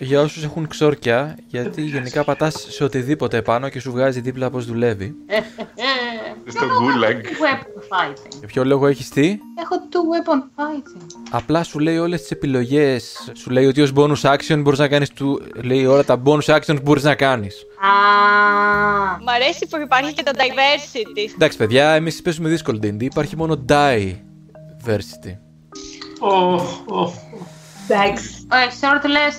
Για όσους έχουν ξόρκια, γιατί γενικά πατάς σε οτιδήποτε επάνω και σου βγάζει δίπλα πώς δουλεύει. Στο gulag. Weapon fighting. Για ποιο λόγο έχεις τι, Έχω two weapon fighting. απλά σου λέει όλες τις επιλογές. Σου λέει ότι ως bonus action μπορείς να κάνεις. Λέει όλα τα bonus actions που μπορείς να κάνεις. Α, Μ' αρέσει που υπάρχει και το diversity. Εντάξει, παιδιά, εμείς παίζουμε δύσκολο DD. Υπάρχει μόνο diversity. Ω, ω. Εντάξει. Όχι, shortless,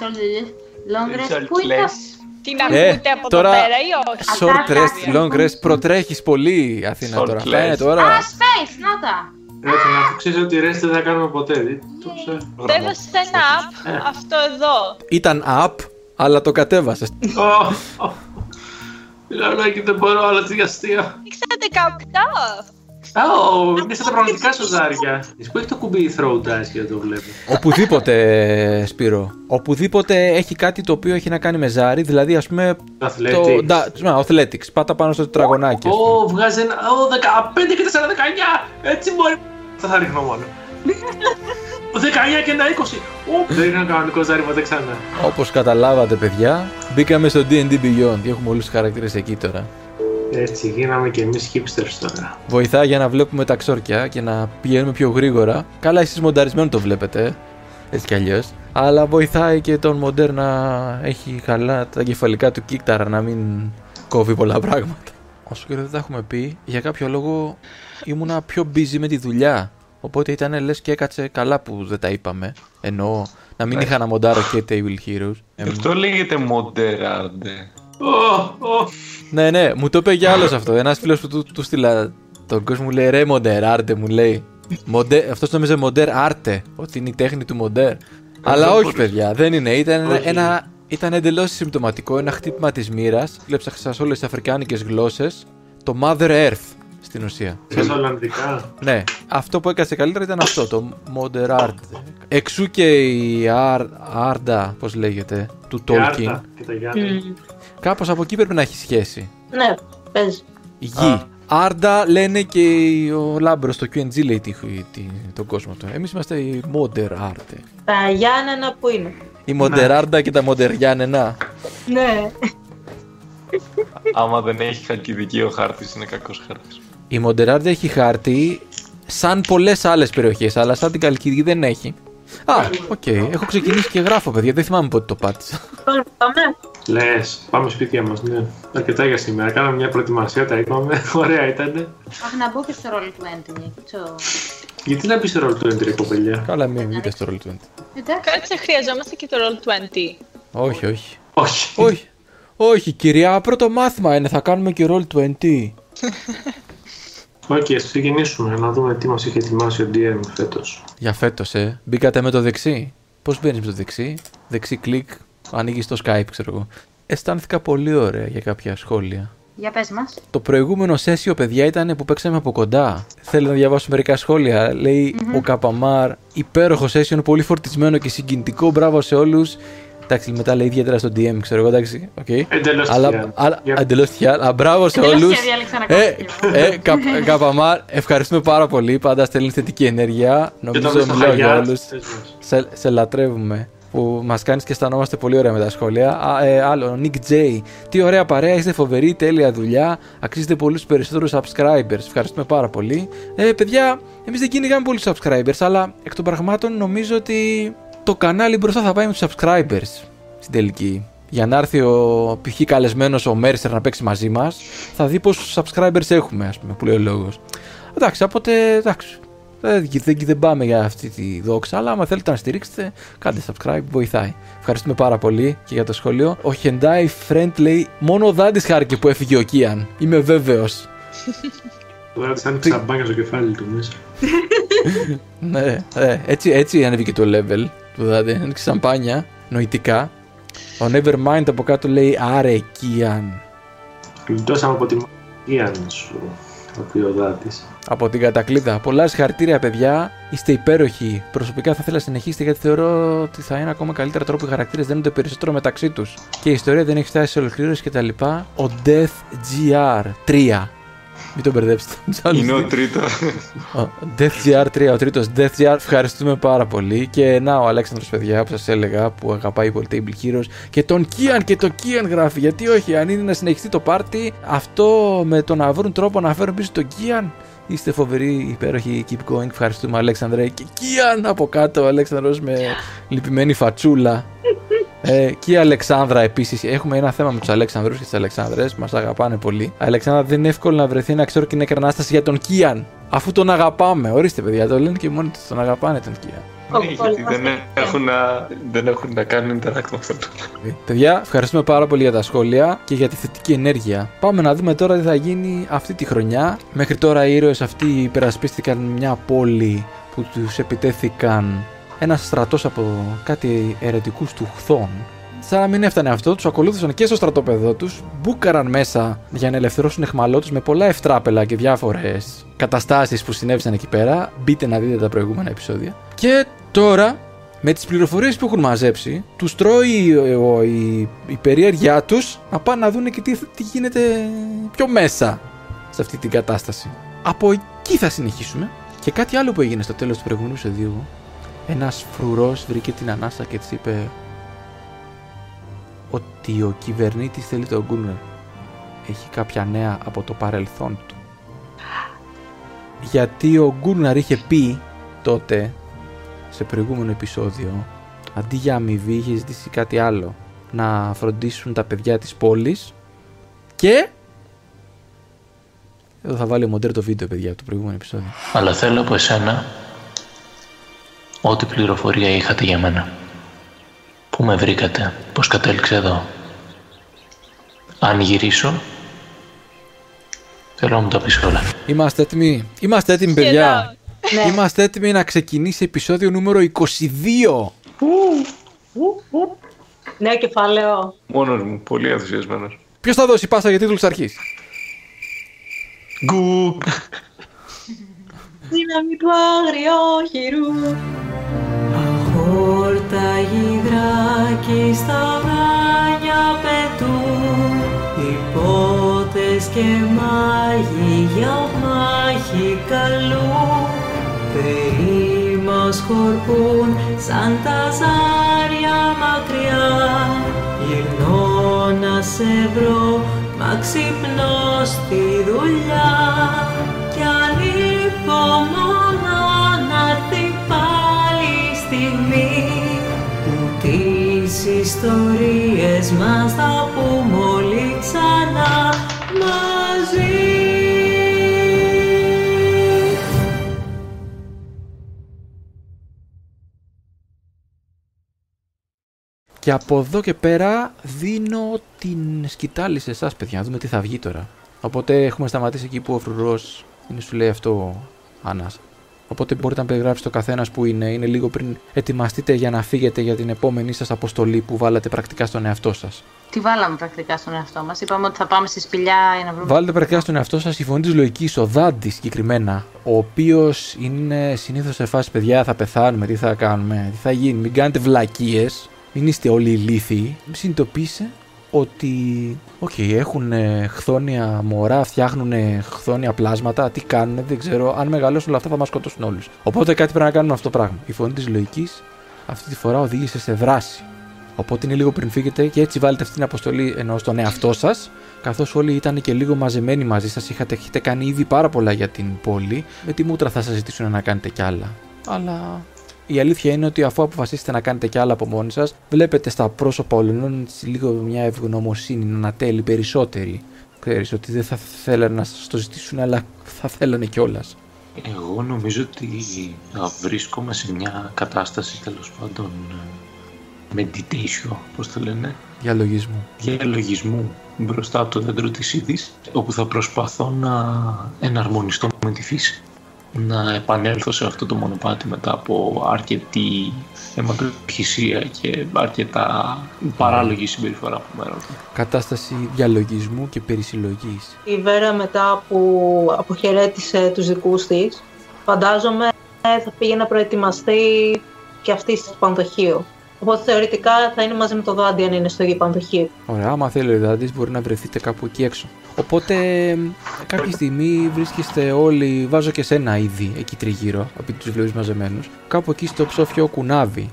shortless, long rest. Πού είναι Shortless. αυτό; Την Ε, ακούτε από τώρα- εδώ πέρα ή όχι; Short Αυτά, rest, long rest. Προτρέχεις πολύ, Αθήνα Short τώρα. Αυτά είναι rest. τώρα. Α, space, να τα. Ρε, να ξέρεις ότι rest δεν θα κάνουμε ποτέ. δι- Το ξέρω. Το έβασε σε ένα app αυτό εδώ. Ήταν up, αλλά το κατέβασες. Ω, ω. Λαράκι, δεν μπορώ άλλα τι αστεία. Ήξερα 18. Ω, είναι στα πραγματικά σου ζάρια. Που έχεις το κουμπί throw dice και δεν το βλέπω. Οπουδήποτε, Σπύρο. Οπουδήποτε έχει κάτι το οποίο έχει να κάνει με ζάρι, δηλαδή ας πούμε. Το, Athletics. ντα- να, athletics. Πάτα πάνω στο τετραγωνάκι. ας πούμε. Ω, βγάζει ένα. Ω, 15 και 4, 19. Έτσι μπορεί. Θα θα ρίχνω μόνο. 19 και ένα 20. Ω, δεν είναι ένα κανονικό ζάρι ποτέ ξανά. Όπως καταλάβατε, παιδιά, μπήκαμε στο DD Beyond και έχουμε όλους τους χαρακτήρες εκεί τώρα. Έτσι, γίναμε και εμείς hipsters τώρα. Βοηθάει για να βλέπουμε τα ξόρκια και να πηγαίνουμε πιο γρήγορα. Καλά, εσείς μονταρισμένο το βλέπετε. Έτσι κι αλλιώς. Αλλά βοηθάει και τον μοντέρ να έχει καλά τα κεφαλικά του κύκταρα, να μην κόβει πολλά πράγματα. Όσο και δεν τα έχουμε πει, για κάποιο λόγο ήμουνα πιο busy με τη δουλειά. Οπότε ήταν λες και έκατσε καλά που δεν τα είπαμε. Εννοώ να μην είχα να μοντάρω και Table Heroes. Ε, Γι' αυτό λέγεται Moderade. Ω, ω. ναι, ναι, μου το είπε κι άλλος αυτό. Ένας φίλος που του, του στείλα τον κόσμο μου λέει ρε Μοντέρ, άρτε μου λέει. Αυτός νόμιζε Μοντέρ άρτε, ότι είναι η τέχνη του Μοντέρ. Αλλά όχι, παιδιά, δεν είναι. Ήταν Όχι. ένα. Ήταν εντελώς συμπτωματικό, ένα χτύπημα της μοίρας. Κλέψα σε όλες τις αφρικάνικες γλώσσες. Το Mother Earth στην ουσία. Θες Ολλανδικά. Ναι, αυτό που έκατσε καλύτερα ήταν αυτό, το Mother Art. Εξού και η Αρ, Άρντα, πώς λέγεται, του Και Tolkien. Άρτα και τα Γιάννη. Κάπως από εκεί πρέπει να έχει σχέση. Ναι, παίζει. Γη. Άρντα λένε και ο Λάμπρος στο QNG λέει τι, τι, τον κόσμο του. Εμείς είμαστε η Modern Art. Τα Γιάννενα που είναι. Η Modern Άρντα και τα Modern Γιάννενα. Ναι. Άμα δεν έχει χαλκιδική ο χάρτης, είναι κακός χάρτης. Η Modern Άρντα έχει χάρτη σαν πολλές άλλες περιοχές, αλλά σαν την Χαλκιδική δεν έχει. Α, οκ. Έχω ξεκινήσει και γράφω, παιδιά. Δεν θυμάμαι πότε το πάτησα. Πάμε, πάμε. Λες, πάμε σπίτια μας, ναι. Αρκετά για σήμερα. Κάναμε μια προετοιμασία, τα είπαμε. Ωραία ήταν. Αχ, να μπω και στο Roll 20, Νίκητσο. Γιατί να πει σε ρόλο του έντρε, κοπελιά. Καλά, μην βγείτε στο Roll20. Εντάξει. Κάτσε, χρειαζόμαστε και το Roll 20. Όχι, όχι. Όχι. όχι. Όχι, κυρία, πρώτο μάθημα είναι. Θα κάνουμε και Roll20. OK, ας ξεκινήσουμε να δούμε τι μας έχει ετοιμάσει ο DM φέτος. Για φέτος, ε. Μπήκατε με το δεξί. Πώς μπαίνεις με το δεξί; Δεξί κλικ, ανοίγεις το Skype, ξέρω εγώ. Αισθάνθηκα πολύ ωραία για κάποια σχόλια. Για πες μας. Το προηγούμενο session, παιδιά, ήταν που παίξαμε από κοντά. Θέλω να διαβάσω μερικά σχόλια. Λέει ο Καπαμάρ, υπέροχο session, πολύ φορτισμένο και συγκινητικό. Μπράβο σε όλους. Εντάξει, μετά λέει ιδιαίτερα στο DM, ξέρω εγώ, εντάξει. Okay. Εντελώς Αλλά, τυχαία. αλλά Για- εντελώς τυχαία. Αλλά μπράβο σε Εντελώς όλους. τυχαία διάλεξα να Ε, κάνω ε, Κα- Καπαμάρ, ευχαριστούμε πάρα πολύ. Πάντα στέλνεις θετική ενέργεια. Και το Νομίζω μες στα μιλάω για χαγιά, όλους. πες μας. Σε, σε λατρεύουμε. Που μας κάνεις και αισθανόμαστε πολύ ωραία με τα σχόλια. Α, ε, άλλο, Nick J. Τι ωραία παρέα, είστε φοβεροί, τέλεια δουλειά. Αξίζετε πολλούς περισσότερους subscribers. Ευχαριστούμε πάρα πολύ. Ε, παιδιά, εμείς δεν κυνηγάμε πολλούς subscribers, αλλά εκ των πραγμάτων νομίζω ότι το κανάλι μπροστά θα πάει με τους subscribers στην τελική. Για να έρθει ο π.χ. καλεσμένος ο Mercer να παίξει μαζί μας, θα δει πόσους subscribers έχουμε, ας πούμε, που λέει ο λόγος. Εντάξει, οπότε εντάξει. Δεν, δεν, δεν πάμε για αυτή τη δόξα, αλλά άμα θέλετε να στηρίξετε, κάντε subscribe, βοηθάει. Ευχαριστούμε πάρα πολύ και για το σχόλιο. Ο Hyundai Friend λέει: Μόνο ο Δάντης χάρηκε που έφυγε ο Κίαν. Είμαι βέβαιος. Τώρα της άνοιξε σαμπάνια στο κεφάλι του μέσα. ναι, ε, έτσι, έτσι ανέβηκε το level του Δάντη. Άνοιξε σαμπάνια, νοητικά. Ο Nevermind από κάτω λέει: Άρε, Κίαν. Γλιτώσαμε από τη μαγεία σου, ο ποιοδάτης. Από την κατακλίδα. Πολλά συγχαρητήρια, παιδιά. Είστε υπέροχοι. Προσωπικά θα ήθελα να συνεχίσετε γιατί θεωρώ ότι θα είναι ακόμα καλύτερα τρόπο οι χαρακτήρες δένονται περισσότερο μεταξύ τους. Και η ιστορία δεν έχει φτάσει σε ολοκλήρωση κτλ. Ο Death GR 3. Μην τον μπερδέψετε. τους άλλους Είναι δύο. ο τρίτος. Ο Death GR3, ο τρίτος Death GR, ευχαριστούμε πάρα πολύ. Και να ο Αλέξανδρος παιδιά που σας έλεγα που αγαπάει πολύ Table Heroes και τον Kian και το Kian γράφει. Γιατί όχι, αν είναι να συνεχιστεί το πάρτι, αυτό με το να βρουν τρόπο να φέρουν πίσω τον Kian. Είστε φοβεροί, υπέροχοι, keep going. Ευχαριστούμε Αλέξανδρε. Και Kian από κάτω, ο Αλέξανδρος με λυπημένη φατσούλα. Ε, και η Αλεξάνδρα επίσης. Έχουμε ένα θέμα με τους Αλεξανδρού και τις Αλεξάνδρες. Μας αγαπάνε πολύ. Αλεξάνδρα δεν είναι εύκολο να βρεθεί ένα ξέρω κοινή ανάσταση για τον Κίαν. Αφού τον αγαπάμε. Ορίστε, παιδιά, το λένε και μόνοι τους τον αγαπάνε τον Κίαν. Ναι, γιατί δεν έχουν, να, δεν έχουν να κάνουν interact με αυτόν. Ε, Παιδιά, ευχαριστούμε πάρα πολύ για τα σχόλια και για τη θετική ενέργεια. Πάμε να δούμε τώρα τι θα γίνει αυτή τη χρονιά. Μέχρι τώρα οι ήρωες αυτοί υπερασπίστηκαν μια πόλη που τους επιτέθηκαν ένας στρατός από κάτι αιρετικούς του χθών. Σαν να μην έφτανε αυτό, τους ακολούθησαν και στο στρατόπεδό τους, μπούκαραν μέσα για να ελευθερώσουν εχμαλώτους με πολλά ευτράπελα και διάφορες καταστάσεις που συνέβησαν εκεί πέρα. Μπείτε να δείτε τα προηγούμενα επεισόδια. Και τώρα, με τις πληροφορίες που έχουν μαζέψει, τους τρώει ο- η, η περιέργειά τους να πάνε να δουν και τι, τι γίνεται πιο μέσα σε αυτή την κατάσταση. Από εκεί θα συνεχίσουμε. Και κάτι άλλο που έγινε στο τέλος του προηγούμενου επεισοδίου. Ένας φρουρός βρήκε την ανάσα και της είπε ότι ο κυβερνήτης θέλει τον Γκούνερ. Έχει κάποια νέα από το παρελθόν του. Γιατί ο Γκούναρ είχε πει τότε, σε προηγούμενο επεισόδιο, αντί για αμοιβή είχε ζητήσει κάτι άλλο. Να φροντίσουν τα παιδιά της πόλης και... Εδώ θα βάλει ο Μοντέρ το βίντεο, παιδιά, από το προηγούμενο επεισόδιο. Αλλά θέλω από εσένα ό,τι πληροφορία είχατε για μένα. Πού με βρήκατε, πώς κατέληξε εδώ. Αν γυρίσω, θέλω να μου τα πεις όλα. Είμαστε έτοιμοι. Είμαστε έτοιμοι, παιδιά. Είμαστε έτοιμοι να ξεκινήσει επεισόδιο νούμερο 22. Νέο κεφάλαιο. Μόνος μου, πολύ ενθουσιασμένος. Ποιος θα δώσει πάσα για τίτλους αρχής; Γκου! Δύναμη του αγριόχειρου. Αχόρτα γυδράκι στα βράνια πετούν Υπότες και μάγοι για μάχη καλούν Θεοί μας χορπούν σαν τα ζάρια μακριά Γυρνώ να σε βρω, μα ξυπνώ στη δουλειά Κι ανυπομονώ να έρθει πάλι η στιγμή Που τις ιστορίες μας θα πούμε Και από εδώ και πέρα δίνω την σκητάλη σε εσάς, παιδιά. Να δούμε τι θα βγει τώρα. Οπότε έχουμε σταματήσει εκεί που ο φρουρός είναι, σου λέει αυτό, Άννας. Οπότε μπορείτε να περιγράψετε το καθένας που είναι. Είναι λίγο πριν ετοιμαστείτε για να φύγετε για την επόμενη σας αποστολή που βάλατε πρακτικά στον εαυτό σας. Τι βάλαμε πρακτικά στον εαυτό μας. Είπαμε ότι θα πάμε στη σπηλιά για να βρούμε. Βάλετε πρακτικά στον εαυτό σας η φωνή της λογικής, ο Δάντης συγκεκριμένα, ο οποίος είναι συνήθως σε φάση παιδιά, θα πεθάνουμε, τι θα κάνουμε, τι θα γίνει, μην κάνετε βλακίες, μην είστε όλοι ηλίθιοι. Συνειδητοποίησε ότι, οκ, έχουν χθόνια μωρά, φτιάχνουν χθόνια πλάσματα, τι κάνουν, δεν ξέρω. Αν μεγαλώσουν όλα αυτά θα μας σκοτώσουν όλους. Οπότε κάτι πρέπει να κάνουμε αυτό το πράγμα. Η φωνή της λογικής αυτή τη φορά οδήγησε σε δράση. Οπότε είναι λίγο πριν φύγετε και έτσι βάλετε αυτή την αποστολή ενώ στον εαυτό σας. Καθώς όλοι ήταν και λίγο μαζεμένοι μαζί σας, είχατε, έχετε κάνει ήδη πάρα πολλά για την πόλη. Με τι μούτρα θα σας ζητήσουν να κάνετε κι άλλα. Αλλά η αλήθεια είναι ότι αφού αποφασίσετε να κάνετε κι άλλα από μόνοι σας, βλέπετε στα πρόσωπα όλων έτσι λίγο μια ευγνωμοσύνη, να ανατέλει περισσότερη. Ξέρεις ότι δεν θα θέλανε να σας το ζητήσουν, αλλά θα θέλανε κιόλας. Εγώ νομίζω ότι θα βρίσκομαι σε μια κατάσταση τέλος πάντων ε, meditation, πώς το λένε, Για λογισμό. διαλογισμού μπροστά από το δέντρο της είδης, όπου θα προσπαθώ να εναρμονιστώ με τη φύση. Να επανέλθω σε αυτό το μονοπάτι μετά από αρκετή αιματοχυσία και αρκετά παράλογη συμπεριφορά από μέρος μου. Κατάσταση διαλογισμού και περισυλλογής. Η Βέρα μετά που αποχαιρέτησε τους δικούς της, φαντάζομαι ε, θα πήγε να προετοιμαστεί και αυτή στο πανδοχείο. Οπότε θεωρητικά θα είναι μαζί με το δάντι αν είναι στο ίδιο πανδοχείο. Ωραία, άμα θέλει ο Ιδάντη, μπορεί να βρεθείτε κάπου εκεί έξω. Οπότε, κάποια στιγμή βρίσκεστε όλοι, βάζω και σένα ήδη εκεί τριγύρω, από τους βλέπεις μαζεμένους. Κάπου εκεί στο ψόφιο κουνάβι,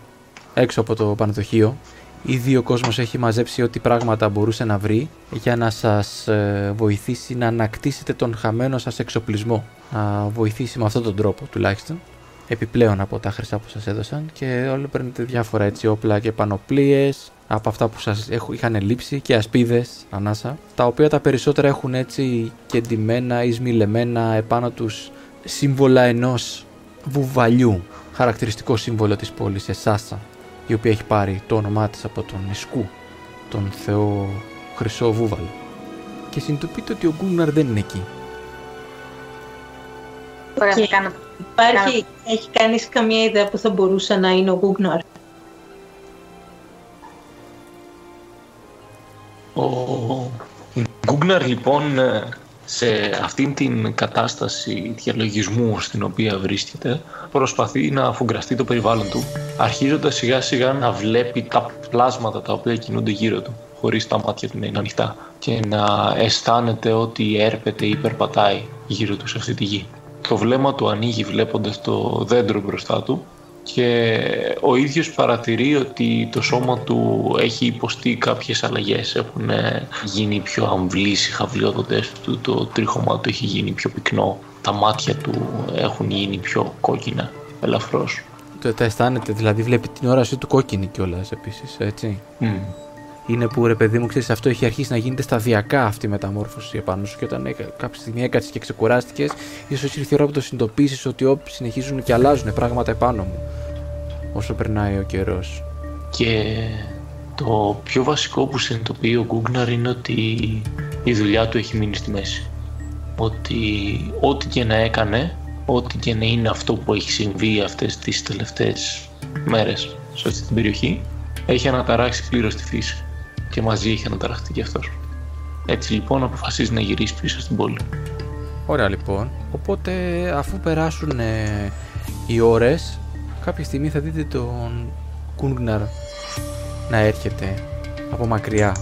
έξω από το πανδοχείο. Ήδη ο κόσμος έχει μαζέψει ό,τι πράγματα μπορούσε να βρει για να σας βοηθήσει να ανακτήσετε τον χαμένο σας εξοπλισμό. Να βοηθήσει με αυτόν τον τρόπο τουλάχιστον επιπλέον από τα χρυσά που σας έδωσαν και όλοι παίρνετε διάφορα έτσι όπλα και πανοπλίες από αυτά που σας έχ- είχαν λείψει και ασπίδες ανάσα τα οποία τα περισσότερα έχουν έτσι κεντυμένα ή σμιλεμένα επάνω τους σύμβολα ενός βουβαλιού χαρακτηριστικό σύμβολο της πόλης Εσάσα η οποία έχει πάρει το όνομά της από τον Ισκού τον θεό χρυσό βούβαλο και συνειδητοποιείτε ότι ο Γκούναρ δεν είναι εκεί Ωραία, Και θα κάνω. Υπάρχει, έχει κανείς καμία ιδέα που θα μπορούσε να είναι ο Γκούγναρ. Ο Γκούγκναρ λοιπόν ε, σε αυτήν την κατάσταση διαλογισμού στην οποία βρίσκεται προσπαθεί να αφουγκραστεί το περιβάλλον του αρχίζοντας σιγά σιγά να βλέπει τα πλάσματα τα οποία κινούνται γύρω του χωρίς τα μάτια του να είναι ανοιχτά και να αισθάνεται ότι έρπεται ή περπατάει γύρω του σε αυτή τη γη. Το βλέμμα του ανοίγει βλέποντας το δέντρο μπροστά του και ο ίδιος παρατηρεί ότι το σώμα του έχει υποστεί κάποιες αλλαγές. Έχουν ε, γίνει πιο αμβλείς οι χαβλιόδοντες του, το τρίχωμα του έχει γίνει πιο πυκνό, τα μάτια του έχουν γίνει πιο κόκκινα, ελαφρώς. Το, τα αισθάνεται, δηλαδή βλέπει την όρασή του κόκκινη κιόλας επίσης, έτσι. Μμ. Είναι που ρε παιδί μου, ξέρεις, αυτό έχει αρχίσει να γίνεται σταδιακά αυτή η μεταμόρφωση επάνω σου. Και όταν έκα- κάποια στιγμή έκατσε και ξεκουράστηκες, ίσως ήρθε η ώρα που το συνειδητοποίησες ότι όπ, συνεχίζουν και αλλάζουν πράγματα επάνω μου. Όσο περνάει ο καιρός. Και το πιο βασικό που συνειδητοποιεί ο Γκούγκναρ είναι ότι η δουλειά του έχει μείνει στη μέση. Ότι ό,τι και να έκανε, ό,τι και να είναι αυτό που έχει συμβεί αυτές τις τελευταίες μέρες σε αυτή την περιοχή, έχει αναταράξει πλήρως τη φύση και μαζί έχει αναταραχθεί και αυτός. Έτσι λοιπόν αποφασίζει να γυρίσει πίσω στην πόλη. Ωραία λοιπόν. Οπότε αφού περάσουν ε, οι ώρες, κάποια στιγμή θα δείτε τον Κούνγναρ να έρχεται από μακριά.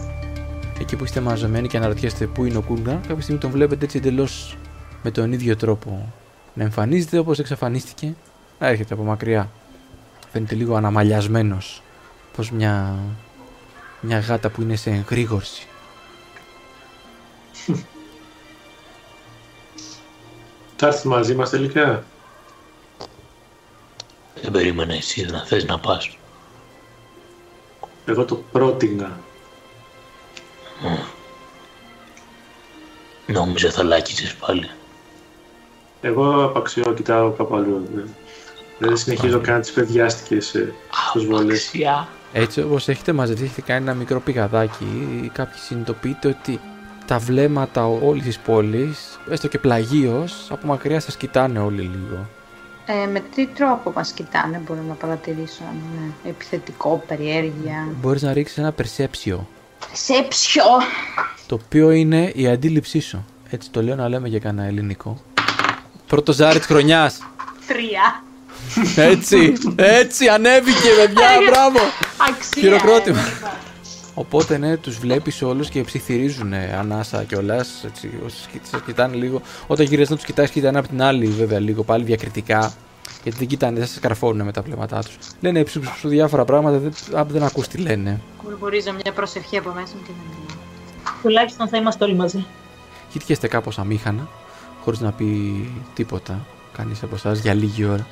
Εκεί που είστε μαζεμένοι και αναρωτιέστε πού είναι ο Κούνγναρ, κάποια στιγμή τον βλέπετε έτσι εντελώς με τον ίδιο τρόπο να εμφανίζεται όπως εξαφανίστηκε. Να έρχεται από μακριά. Φαίνεται λίγο αναμαλιασμένος. Πως μια, μια γάτα που είναι σε εγρήγορση. Θα έρθεις μαζί μας τελικά. Δεν περίμενα εσύ να θες να πας. Εγώ το πρότεινα. Νόμιζα θα λάκιζες πάλι. Εγώ απαξιώ, κοιτάω κάπου αλλού. Δεν, δεν συνεχίζω καν τις παιδιάστικες ε, προσβολές. Απαξιά. Έτσι όπως έχετε μαζευτεί, έχετε κάνει ένα μικρό πηγαδάκι, κάποιοι συνειδητοποιείτε ότι τα βλέμματα όλης της πόλης, έστω και πλαγίως, από μακριά σας κοιτάνε όλοι λίγο. Ε, με τι τρόπο μας κοιτάνε μπορώ να παρατηρήσω αν είναι επιθετικό, περιέργεια; Μπορείς να ρίξεις ένα perception, Σε ποιο! το οποίο είναι η αντίληψή σου. Έτσι το λέω να λέμε για κανένα ελληνικό. Πρώτο ζάρι της χρονιάς. Τρία. Έτσι, έτσι ανέβηκε παιδιά, μπράβο. Αξία. Χειροκρότημα. ε, Οπότε ναι, τους βλέπεις όλους και ψιθυρίζουν ανάσα κιόλας. Έτσι, όσοι σα κοιτάνε λίγο. Όταν γυρίζεις να τους κοιτάξει, κοιτάνε από την άλλη βέβαια λίγο πάλι διακριτικά. Γιατί δεν κοιτάνε, δεν σα καρφώνουν με τα βλέμματά τους. Λένε ψου, ψου, ψου, διάφορα πράγματα, δεν, α, δεν ακούς τι λένε. Κουρμπουρίζω μια προσευχή από μέσα μου και δεν μιλάω. Τουλάχιστον θα είμαστε όλοι μαζί. Κοιτιέστε κάπως αμήχανα, χωρίς να πει τίποτα. Κανείς από εσάς για λίγη ώρα.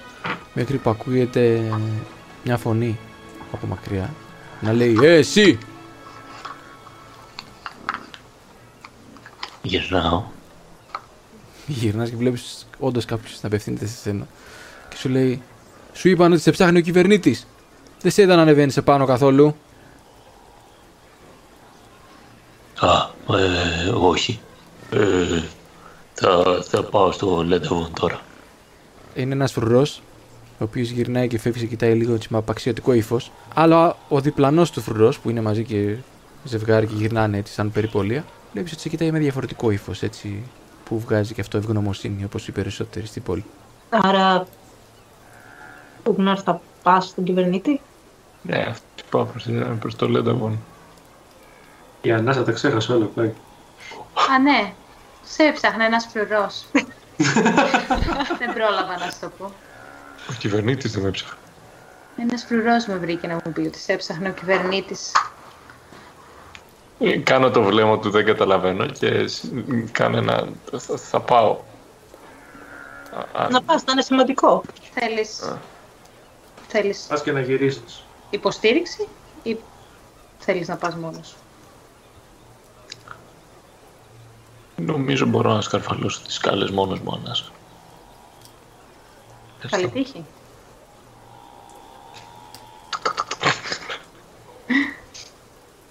Μέχρι που ακούγεται μια φωνή από μακριά να λέει Ε, εσύ! Γυρνάω. Γυρνάς και βλέπεις όντως κάποιος να απευθύνεται σε σένα. Και σου λέει: Σου είπαν ότι σε ψάχνει ο κυβερνήτης. Δεν σε είδα να ανεβαίνεις σε πάνω καθόλου. Α, ε, όχι. Ε, θα, θα πάω στο Λέντεβον τώρα. Είναι ένας φρουρός, ο οποίος γυρνάει και φεύγει και κοιτάει λίγο έτσι με απαξιωτικό ύφος. Αλλά ο διπλανός του φρουρός, που είναι μαζί και ζευγάρι και γυρνάνε έτσι σαν περιπολία, βλέπεις ότι σε κοιτάει με διαφορετικό ύφος έτσι. Που βγάζει και αυτό ευγνωμοσύνη όπως οι περισσότεροι στην πόλη. Άρα, Γκούγναρ θα πας στον κυβερνήτη; Ναι, Πάω προς, την- προς το Λένταβον. Η Ανάσα τα ξέχασε όλα. πάει. Α, ναι. Σε έψαχνα ένας φρουρός. Δεν πρόλαβα να σου το πω. Ο κυβερνήτης δεν με έψαχε. Ένας φρουρός με βρήκε να μου πει ότι σε έψαχνε ο κυβερνήτης. Ε, Κάνω το βλέμμα του, δεν καταλαβαίνω και σ- κάνω ένα... Θα, θα πάω. Α, α, Να πας, θα είναι σημαντικό. Θέλεις... Θέλεις Πας και να γυρίσεις. υποστήριξη ή θέλεις να πας μόνος σου; Νομίζω μπορώ να σκαρφαλώσω τις σκάλες μόνος μου, Ανάσα. Καλή τύχη.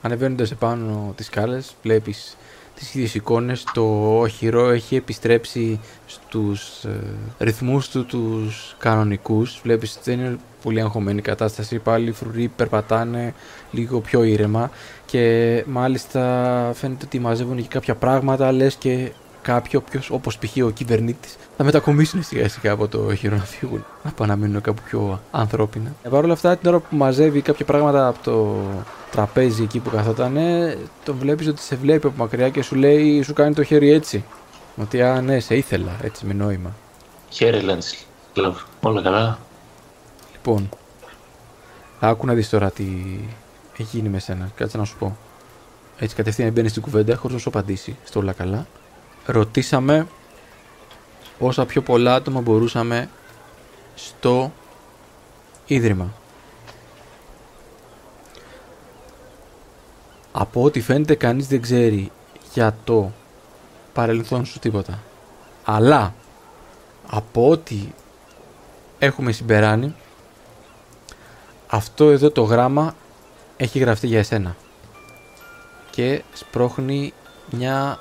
Ανεβαίνοντας επάνω τις σκάλες βλέπεις τις ίδιες εικόνες. Το οχυρό έχει επιστρέψει στους ε, ρυθμούς του τους κανονικούς. Βλέπεις ότι δεν είναι πολύ αγχωμένη η κατάσταση. Πάλι οι φρουροί περπατάνε λίγο πιο ήρεμα. Και μάλιστα φαίνεται ότι μαζεύουν και κάποια πράγματα λες και κάποιο ποιος, όπως π.χ. ο κυβερνήτης θα μετακομίσουν σιγά σιγά από το οχυρό να φύγουν να πάνε να μείνουν κάπου πιο ανθρώπινα ε, Παρ' όλα αυτά την ώρα που μαζεύει κάποια πράγματα από το τραπέζι εκεί που καθόταν, τον βλέπεις ότι σε βλέπει από μακριά και σου λέει, σου κάνει το χέρι έτσι. Ότι α, ναι, σε ήθελα, έτσι με νόημα. Χαίρε, Λαντισλαβ. Όλα καλά. Λοιπόν, άκου να δεις τώρα τι έχει γίνει με σένα. Κάτσε να σου πω. Έτσι κατευθείαν μπαίνεις στην κουβέντα χωρίς να σου απαντήσει στο όλα καλά. Ρωτήσαμε όσα πιο πολλά άτομα μπορούσαμε στο Ίδρυμα. Από ό,τι φαίνεται κανείς δεν ξέρει για το παρελθόν σου τίποτα. Αλλά από ό,τι έχουμε συμπεράνει αυτό εδώ το γράμμα έχει γραφτεί για εσένα και σπρώχνει μια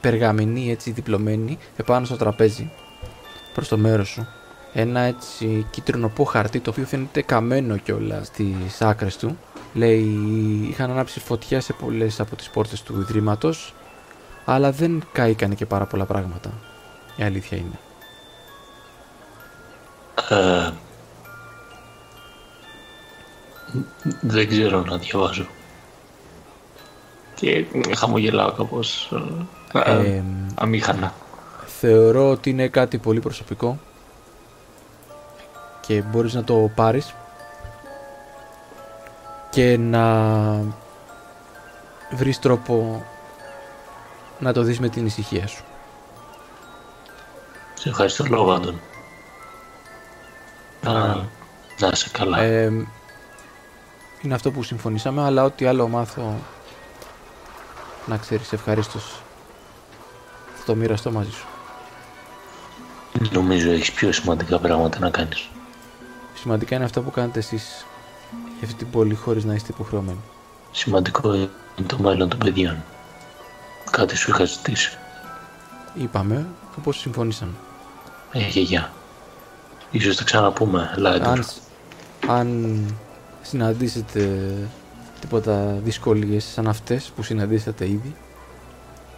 περγαμηνή έτσι διπλωμένη επάνω στο τραπέζι προς το μέρος σου. Ένα έτσι κίτρινο χαρτί το οποίο φαίνεται καμένο κιόλα στις άκρες του. Λέει είχαν ανάψει φωτιά σε πολλές από τις πόρτες του ιδρύματος αλλά δεν κάηκαν και πάρα πολλά πράγματα. Η αλήθεια είναι Ε, δεν ξέρω να διαβάζω. Και χαμογελάω κάπως ε, ε, Ε, αμήχανα. θεωρώ ότι είναι κάτι πολύ προσωπικό και μπορείς να το πάρεις και να βρεις τρόπο να το δεις με την ησυχία σου. Σε ευχαριστώ λόγω, Άντων. Να, να είσαι καλά. Ε, είναι αυτό που συμφωνήσαμε, αλλά ό,τι άλλο μάθω να ξέρεις ευχαρίστως θα το μοιραστώ μαζί σου. Νομίζω έχεις πιο σημαντικά πράγματα να κάνεις. Σημαντικά είναι αυτά που κάνετε εσείς για αυτή την πόλη χωρίς να είστε υποχρεωμένοι. Σημαντικό είναι το μέλλον των παιδιών. Κάτι σου είχα ζητήσει. Είπαμε όπως συμφωνήσαμε. Ε, γιαγιά. Ίσως τα ξαναπούμε, Λάιντορ. αν, αν συναντήσετε τίποτα δυσκολίες σαν αυτές που συναντήσατε ήδη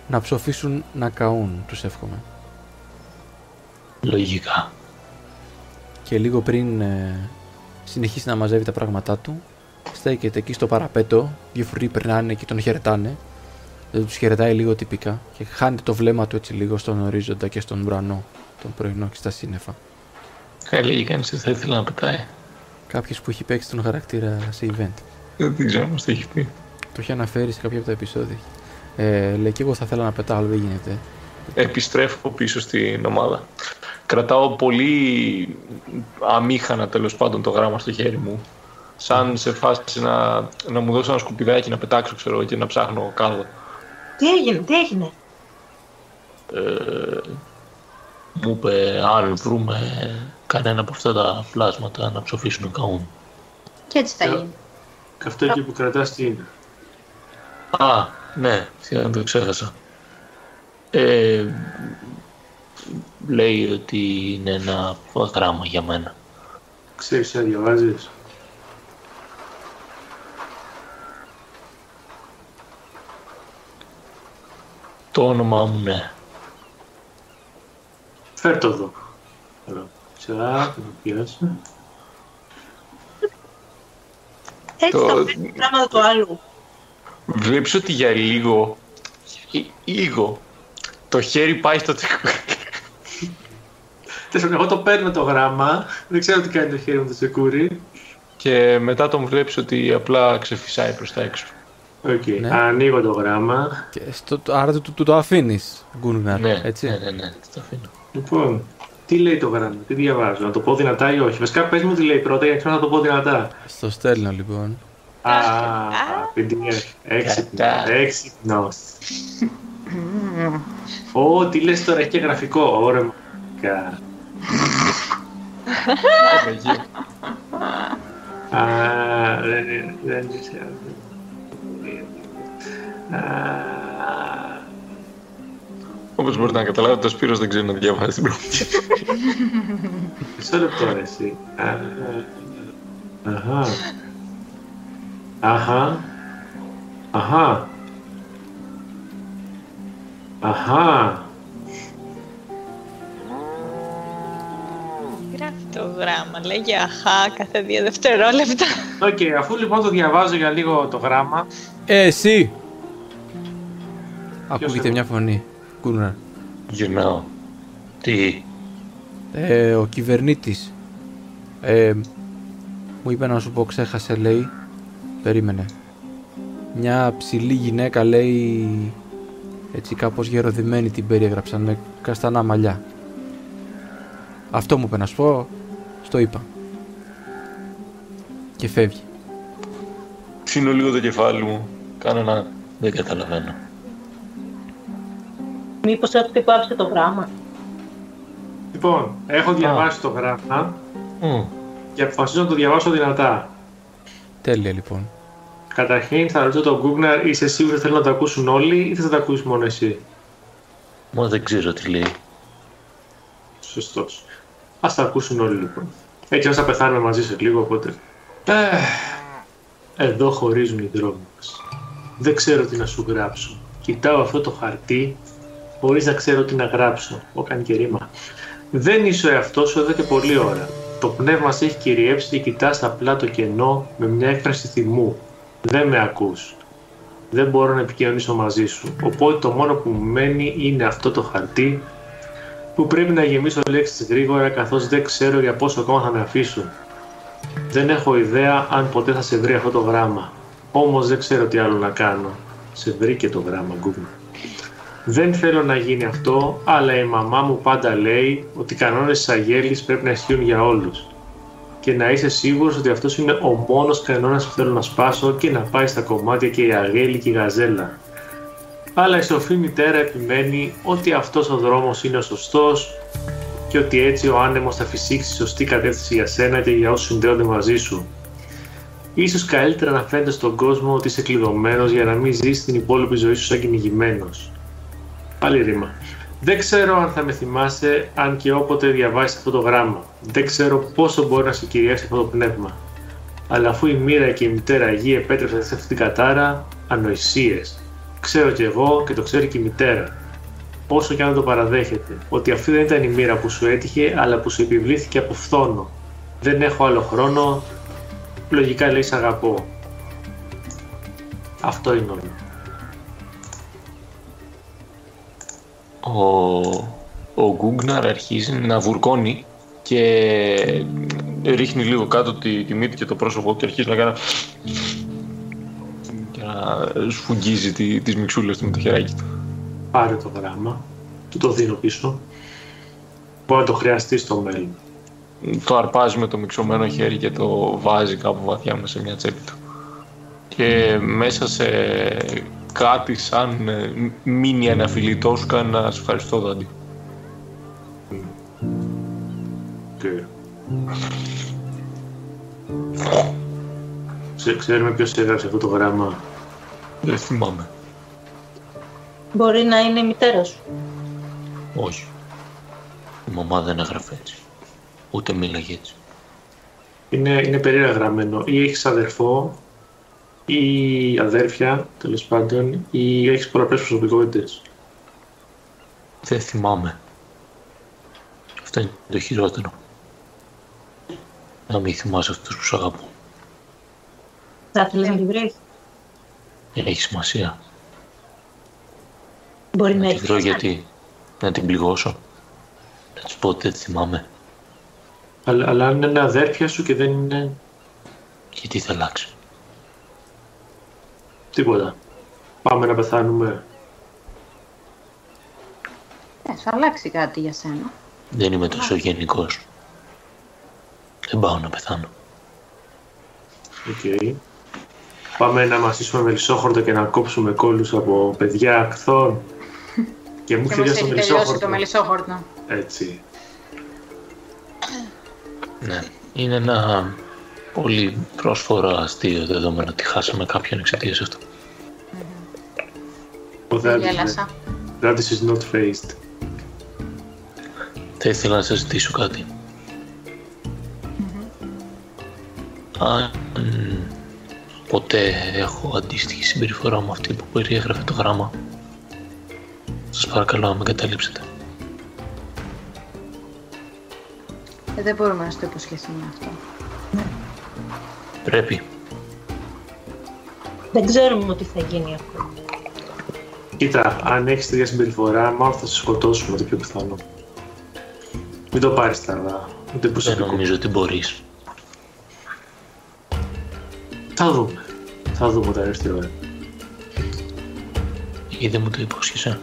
να ψοφήσουν να καούν τους εύχομαι Λογικά. και λίγο πριν ε, συνεχίσει να μαζεύει τα πράγματά του στέκεται εκεί στο παραπέτο δύο φρουροί περνάνε και τον χαιρετάνε δεν τους χαιρετάει λίγο τυπικά και χάνει το βλέμμα του έτσι λίγο στον ορίζοντα και στον ουρανό τον πρωινό και στα σύννεφα Έλεγε κανείς ότι θα ήθελε να πετάει. κάποιος που έχει παίξει τον χαρακτήρα σε event Δεν ξέρω μας το έχει πει. Το έχει αναφέρει σε κάποια από τα επεισόδια. Ε, λέει και εγώ θα ήθελα να πετάω, αλλά δεν γίνεται. Επιστρέφω πίσω στην ομάδα. Κρατάω πολύ αμήχανα τέλος πάντων το γράμμα στο χέρι μου. Σαν σε φάση να, να μου δώσω ένα σκουπιδάκι να πετάξω ξέρω, και να ψάχνω κάδο. Τι έγινε, τι έγινε; Ε, μου είπε αν βρούμε κανένα από αυτά τα πλάσματα να ψοφήσουν καούν. Και έτσι θα Ε, γίνει. Και αυτό εκεί που κρατάς τι είναι; Α, ναι, σχεδόν το ξέχασα. Ε, λέει ότι είναι ένα γράμμα για μένα. Ξέρεις να διαβάζεις; Το όνομά μου, ναι. Φέρ το εδώ. Καλό. Τσακ, να το πιάσω. Έτσι Το- τα παίρνει πράγματα του άλλου. Βλέπεις ότι για λίγο, λι- λίγο, το χέρι πάει στο τσεκούρι. Τέλος πάντων, εγώ το παίρνω το γράμμα, δεν ξέρω τι κάνει το χέρι μου το τσεκούρι. Και μετά τον βλέπεις ότι απλά ξεφυσάει προς τα έξω. Οκ, Ναι. ανοίγω το γράμμα. Και στο, άρα του, του το αφήνεις, Γκούνγαρ. Ναι, έτσι; ναι, ναι, ναι, το αφήνω. Λοιπόν, τι λέει το γράμμα, τι διαβάζω, να το πω δυνατά ή όχι. Βασικά πες μου τι λέει πρώτα για να ξέρω να το πω δυνατά. Στο στέλνω λοιπόν. Α, PDF, έξυπνο, Κατά. έξυπνος. Ω, τι λες τώρα, έχει και γραφικό, ωραία μου. Κα. Πάμε εκεί. Α, δεν είναι, δεν είναι. Α, Όπως μπορείτε να καταλάβετε, ο Σπύρος δεν ξέρει να διαβάζει την πρώτη. Μισό λεπτό ρε εσύ. Α, Αχα. Αχα. Αχα. Αχα. Γράφει το γράμμα, λέγει αχά κάθε δύο δευτερόλεπτα. Οκ, αφού λοιπόν το διαβάζω για λίγο το γράμμα, Ε, εσύ! Ακούγεται εγώ; μια φωνή. Γκούνγαρ. Γυρνάω. Τι; Ε, ο κυβερνήτης. Ε, μου είπε να σου πω, ξέχασε, λέει. Περίμενε. Μια ψηλή γυναίκα, λέει, έτσι κάπως γεροδημένη την περιέγραψαν με καστανά μαλλιά. Αυτό μου είπε να σου πω, στο είπα. Και φεύγει. Ψήνω λίγο το κεφάλι μου. Κάνω ένα... Δεν καταλαβαίνω. Μήπως έχω τυπάψει το γράμμα; λοιπόν, έχω διαβάσει το γράμμα Μμ. και αποφασίζω να το διαβάσω δυνατά. Τέλεια λοιπόν. Καταρχήν θα ρωτήσω τον Γκούγναρ, είσαι σίγουρος ότι θέλουν να το ακούσουν όλοι ή θα το ακούσεις μόνο εσύ; Μα δεν ξέρω τι λέει. Σωστός. Ας τα ακούσουν όλοι λοιπόν. Έτσι ας θα πεθάνουμε μαζί σε λίγο οπότε. Ε, εδώ χωρίζουν οι δρόμοι μας. Δεν ξέρω τι να σου γράψω. Κοιτάω αυτό το χαρτί χωρίς να ξέρω τι να γράψω. Ω, κάνει και ρήμα. Δεν είσαι ο εαυτός σου εδώ και πολλή ώρα. Το πνεύμα σε έχει κυριεύσει και κοιτάς απλά το κενό με μια έκφραση θυμού. Δεν με ακούς. Δεν μπορώ να επικοινωνήσω μαζί σου. Οπότε το μόνο που μου μένει είναι αυτό το χαρτί που πρέπει να γεμίσω λέξεις γρήγορα καθώς δεν ξέρω για πόσο ακόμα θα με αφήσουν. Δεν έχω ιδέα αν ποτέ θα σε βρει αυτό το γράμμα. Όμως δεν ξέρω τι άλλο να κάνω. Σε βρήκε το γράμμα, Google. Δεν θέλω να γίνει αυτό, αλλά η μαμά μου πάντα λέει ότι οι κανόνες της Αγέλης πρέπει να ισχύουν για όλους. Και να είσαι σίγουρος ότι αυτός είναι ο μόνος κανόνας που θέλω να σπάσω και να πάει στα κομμάτια και η Αγέλη και η Γαζέλα. Αλλά η σοφή μητέρα επιμένει ότι αυτός ο δρόμος είναι ο σωστός και ότι έτσι ο άνεμος θα φυσήξει τη σωστή κατεύθυνση για σένα και για όσους συνδέονται μαζί σου. Ίσως καλύτερα να φαίνεται στον κόσμο ότι είσαι κλειδωμένος για να μην ζεις την υπόλοιπη ζωή σου σαν κυνηγημένος. Πάλι ρήμα. Δεν ξέρω αν θα με θυμάσαι αν και όποτε διαβάσεις αυτό το γράμμα. Δεν ξέρω πόσο μπορεί να σε κυριεύσει αυτό το πνεύμα. Αλλά αφού η μοίρα και η μητέρα γη επέτρεψαν σε αυτή την κατάρα, ανοησίες. Ξέρω κι εγώ και το ξέρει και η μητέρα. Όσο και αν δεν το παραδέχεται, ότι αυτή δεν ήταν η μοίρα που σου έτυχε, αλλά που σου επιβλήθηκε από φθόνο. Δεν έχω άλλο χρόνο, λογικά λέει σ' αγαπώ. Αυτό είναι όλο. Ο, ο Γκούγκναρ αρχίζει να βουρκώνει και ρίχνει λίγο κάτω τη, τη μύτη και το πρόσωπο και αρχίζει να κάνει και να σφουγγίζει τη, τις μιξούλες του με το χεράκι του. Πάρε το γράμμα, του το δίνω πίσω. Μπορεί να το χρειαστεί στο μέλλον. Το αρπάζει με το μιξωμένο χέρι και το βάζει κάπου βαθιά μέσα σε μια τσέπη του. Και μέσα σε κάτι σαν ε, μίνι αναφιλητός σου κάνει να σε ευχαριστώ δάντη. Και... Ξέ- Ξέρουμε ποιος έγραψε αυτό το γράμμα. Δεν θυμάμαι. Μπορεί να είναι η μητέρα σου. Όχι. Η μαμά δεν έγραφε έτσι. Ούτε μίλαγε έτσι. Είναι, είναι περίεργα γραμμένο. Ή έχεις αδερφό, ή αδέρφια, τέλος πάντων, ή έχεις πολλαπλές προσωπικότητες. Δεν θυμάμαι. Αυτό είναι το χειρότερο. Να μην θυμάσαι αυτούς που σ' αγαπώ. Θα ήθελες να τη βρεις; Έχει σημασία. Μπορεί να Να τη έχει. βρω γιατί. Να την πληγώσω. Να της πω ότι δεν τη θυμάμαι. Αλλά, αλλά αν είναι αδέρφια σου και δεν είναι Γιατί θα αλλάξει. Τίποτα. Πάμε να πεθάνουμε. Ε, θα αλλάξει κάτι για σένα. Δεν είμαι τόσο γενικός. Δεν πάω να πεθάνω. Οκ. Πάμε να μασήσουμε μελισσόχορτο και να κόψουμε κώλους από παιδιά εχθρών. και μου Και έχει μας τελειώσει το έχει τελειώσει μελισσόχορτο. το μελισσόχορτο. Έτσι. Ναι. Είναι ένα πολύ πρόσφορο αστείο δεδομένο ότι χάσαμε κάποιον εξαιτίας αυτού. Ο Δεν that, is, γέλασα. that is not faced. Θα ήθελα να σας ζητήσω κάτι. Αν ποτέ έχω αντίστοιχη συμπεριφορά με αυτή που περιέγραφε το γράμμα, σας παρακαλώ να με καταλήψετε. Ε, δεν μπορούμε να στο υποσχεθούμε αυτό. Πρέπει. Δεν ξέρουμε τι θα γίνει αυτό. Κοίτα, αν έχεις τέτοια συμπεριφορά, μάλλον θα σε σκοτώσουμε το πιο πιθανό. Μην το πάρεις στραβά. Ούτε Δεν προσωπικό. νομίζω ότι μπορείς. Θα δούμε. Θα δούμε όταν έρθει η ώρα. Ή δεν μου το υπόσχεσαι.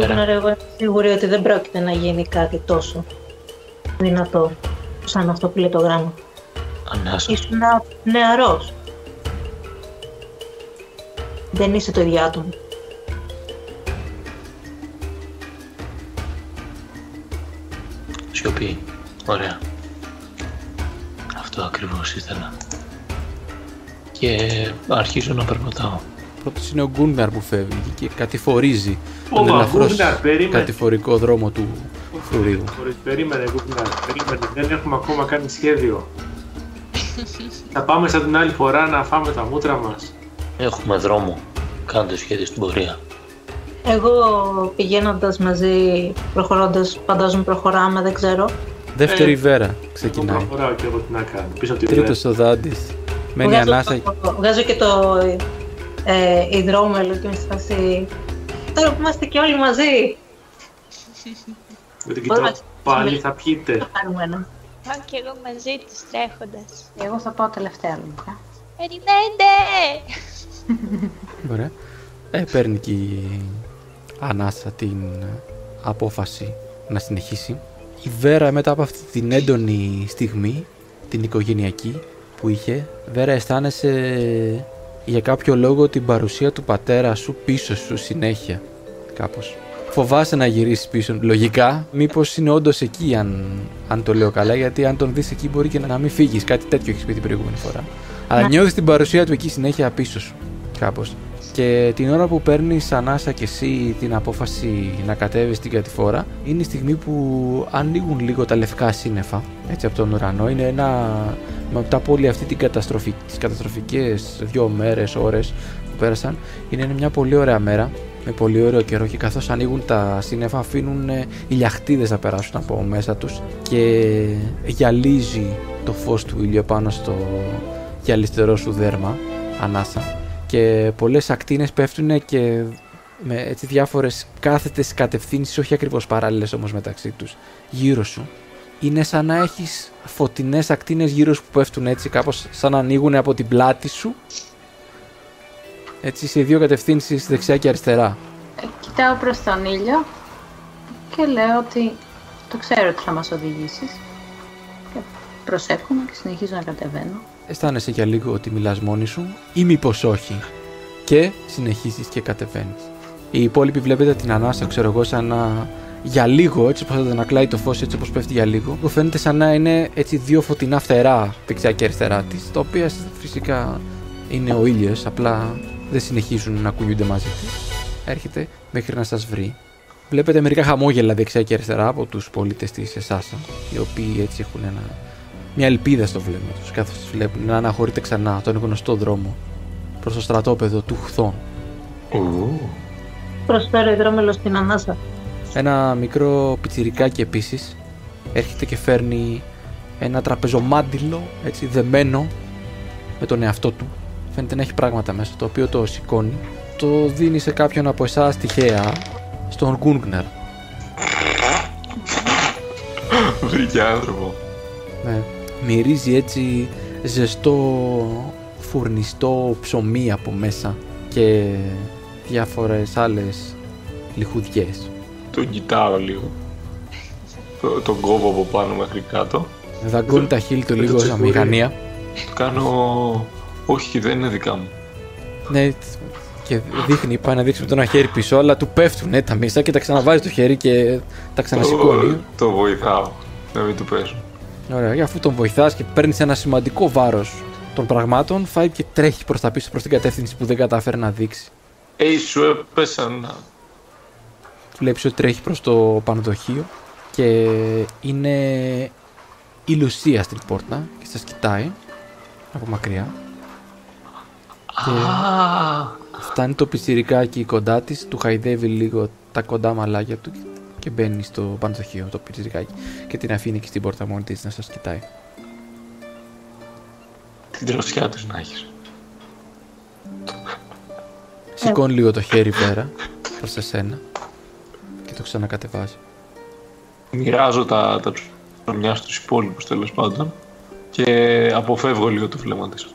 Πέρα. Τώρα εγώ είμαι σίγουρη ότι δεν πρόκειται να γίνει κάτι τόσο δυνατό σαν αυτό που λέει το γράμμα. Ανάσα. Ήσουν νεαρός. Δεν είσαι το ίδιο άτομο. Σιωπή. Ωραία. Αυτό ακριβώς ήθελα. Και αρχίζω να περπατάω. Πρώτος είναι ο Γκούναρ που φεύγει και κατηφορίζει Ω, τον μα, ελαφρώς Γκούναρ, περίμενε. κατηφορικό δρόμο του φρουρίου. Χωρίς, περίμενε, Γκούναρ, περίμενε. Δεν έχουμε ακόμα κάνει σχέδιο. θα πάμε σαν την άλλη φορά να φάμε τα μούτρα μας. Έχουμε δρόμο. Κάντε σχέδιο στην πορεία. Εγώ πηγαίνοντας μαζί, προχωρώντας, φαντάζομαι προχωράμε, δεν ξέρω. Δεύτερη Ε, βέρα Εγώ ξεκινάει. προχωράω και εγώ τι να κάνω. Πίσω από τη Τρίτος ο Δάντης. Μένει βγάζω, ανάσα. το, βγάζω και το ε, υδρόμελο και με στη φάση. Τώρα που είμαστε και όλοι μαζί, Με την Μπορούμε κοιτάω. να- Πάλι θα πιείτε. θα πάρουμε ένα. Πάω κι εγώ μαζί τους τρέχοντας. Εγώ θα πάω τελευταία λογικά. Περιμένετε! Ωραία. Ε, παίρνει και η Ανάσα την απόφαση να συνεχίσει. Η Βέρα μετά από αυτή την έντονη στιγμή, την οικογενειακή που είχε, Βέρα αισθάνεσαι για κάποιο λόγο την παρουσία του πατέρα σου πίσω σου συνέχεια. Κάπως. Φοβάσαι να γυρίσεις πίσω. Λογικά, μήπως είναι όντως εκεί, αν, αν το λέω καλά, γιατί αν τον δεις εκεί μπορεί και να μην φύγεις. Κάτι τέτοιο έχεις πει την προηγούμενη φορά. Αλλά Ναι. νιώθεις την παρουσία του εκεί συνέχεια πίσω σου. Κάπως. Και την ώρα που παίρνεις ανάσα και εσύ την απόφαση να κατέβεις στην κατηφόρα, είναι η στιγμή που ανοίγουν λίγο τα λευκά σύννεφα έτσι από τον ουρανό. Είναι ένα. μετά από όλη αυτή την καταστροφή, τις καταστροφικές δύο μέρες, ώρες που πέρασαν, είναι μια πολύ ωραία μέρα με πολύ ωραίο καιρό και καθώς ανοίγουν τα σύννεφα αφήνουν ε, οι λιαχτίδες να περάσουν από μέσα τους και γυαλίζει το φως του ήλιου πάνω στο γυαλιστερό σου δέρμα, ανάσα και πολλές ακτίνες πέφτουν και με έτσι διάφορες κάθετες κατευθύνσεις, όχι ακριβώς παράλληλες όμως μεταξύ τους, γύρω σου. Είναι σαν να έχεις φωτεινές ακτίνες γύρω σου που πέφτουν έτσι κάπως σαν να ανοίγουν από την πλάτη σου έτσι σε δύο κατευθύνσεις δεξιά και αριστερά. Ε, κοιτάω προς τον ήλιο και λέω ότι το ξέρω ότι θα μας οδηγήσεις. Και προσεύχομαι και συνεχίζω να κατεβαίνω. Αισθάνεσαι για λίγο ότι μιλάς μόνη σου ή μήπως όχι και συνεχίζεις και κατεβαίνεις. Οι υπόλοιποι βλέπετε την ανάσα, ξέρω εγώ, σαν να για λίγο, έτσι όπως ανακλάει το φως, έτσι όπως πέφτει για λίγο, που φαίνεται σαν να είναι έτσι δύο φωτεινά φτερά δεξιά και αριστερά της, τα οποία φυσικά είναι ο ήλιος, απλά δεν συνεχίζουν να κουνιούνται μαζί τους. Έρχεται μέχρι να σας βρει. Βλέπετε μερικά χαμόγελα δεξιά και αριστερά από τους πολίτες της Εσάσα, οι οποίοι έτσι έχουν ένα μια ελπίδα στο βλέμμα τους καθώς τους βλέπουν να αναχωρείται ξανά τον γνωστό δρόμο προς το στρατόπεδο του Χθών. Ου, Προσφέρω υδρόμελο στην ανάσα. Ένα μικρό πιτσιρικάκι επίσης έρχεται και φέρνει ένα τραπεζομάντιλο έτσι δεμένο με τον εαυτό του. Φαίνεται να έχει πράγματα μέσα, το οποίο το σηκώνει. Το δίνει σε κάποιον από εσάς τυχαία, στον Γκούνγκνερ. Βρήκε άνθρωπο. Ναι. Μυρίζει έτσι ζεστό φουρνιστό ψωμί από μέσα και διάφορες άλλες λιχουδιές. Τον κοιτάω λίγο. Το, τον κόβω από πάνω μέχρι κάτω. Δαγκώνει τα χείλη του το λίγο σαν τσεκούρι. μηχανία. Το κάνω... Όχι, δεν είναι δικά μου. Ναι, και δείχνει, πάει να δείξει με το ένα χέρι πίσω, αλλά του πέφτουν ε, τα μισά και τα ξαναβάζει το χέρι και τα ξανασηκώνει. Το, το βοηθάω. Να μην του πέσω. Ωραία, για αφού τον βοηθάς και παίρνεις ένα σημαντικό βάρος των πραγμάτων, φάει και τρέχει προς τα πίσω προς την κατεύθυνση που δεν κατάφερε να δείξει. Ε, σου έπεσαν. Βλέπει ότι τρέχει προς το πανδοχείο και είναι η Λουσία στην πόρτα και σας κοιτάει από μακριά. Α, Φτάνει το πιτσιρικάκι κοντά της, του χαϊδεύει λίγο τα κοντά μαλάκια του και μπαίνει στο πανδοχείο το πιτσιρικάκι και την αφήνει και στην πόρτα μόνη της να σας κοιτάει. την τροσιά τους να έχεις. Σηκώνει λίγο το χέρι πέρα προς εσένα και το ξανακατεβάζει. Μοιράζω τα, τα ψωμιά στους υπόλοιπους τέλος πάντων και αποφεύγω λίγο το βλέμμα της.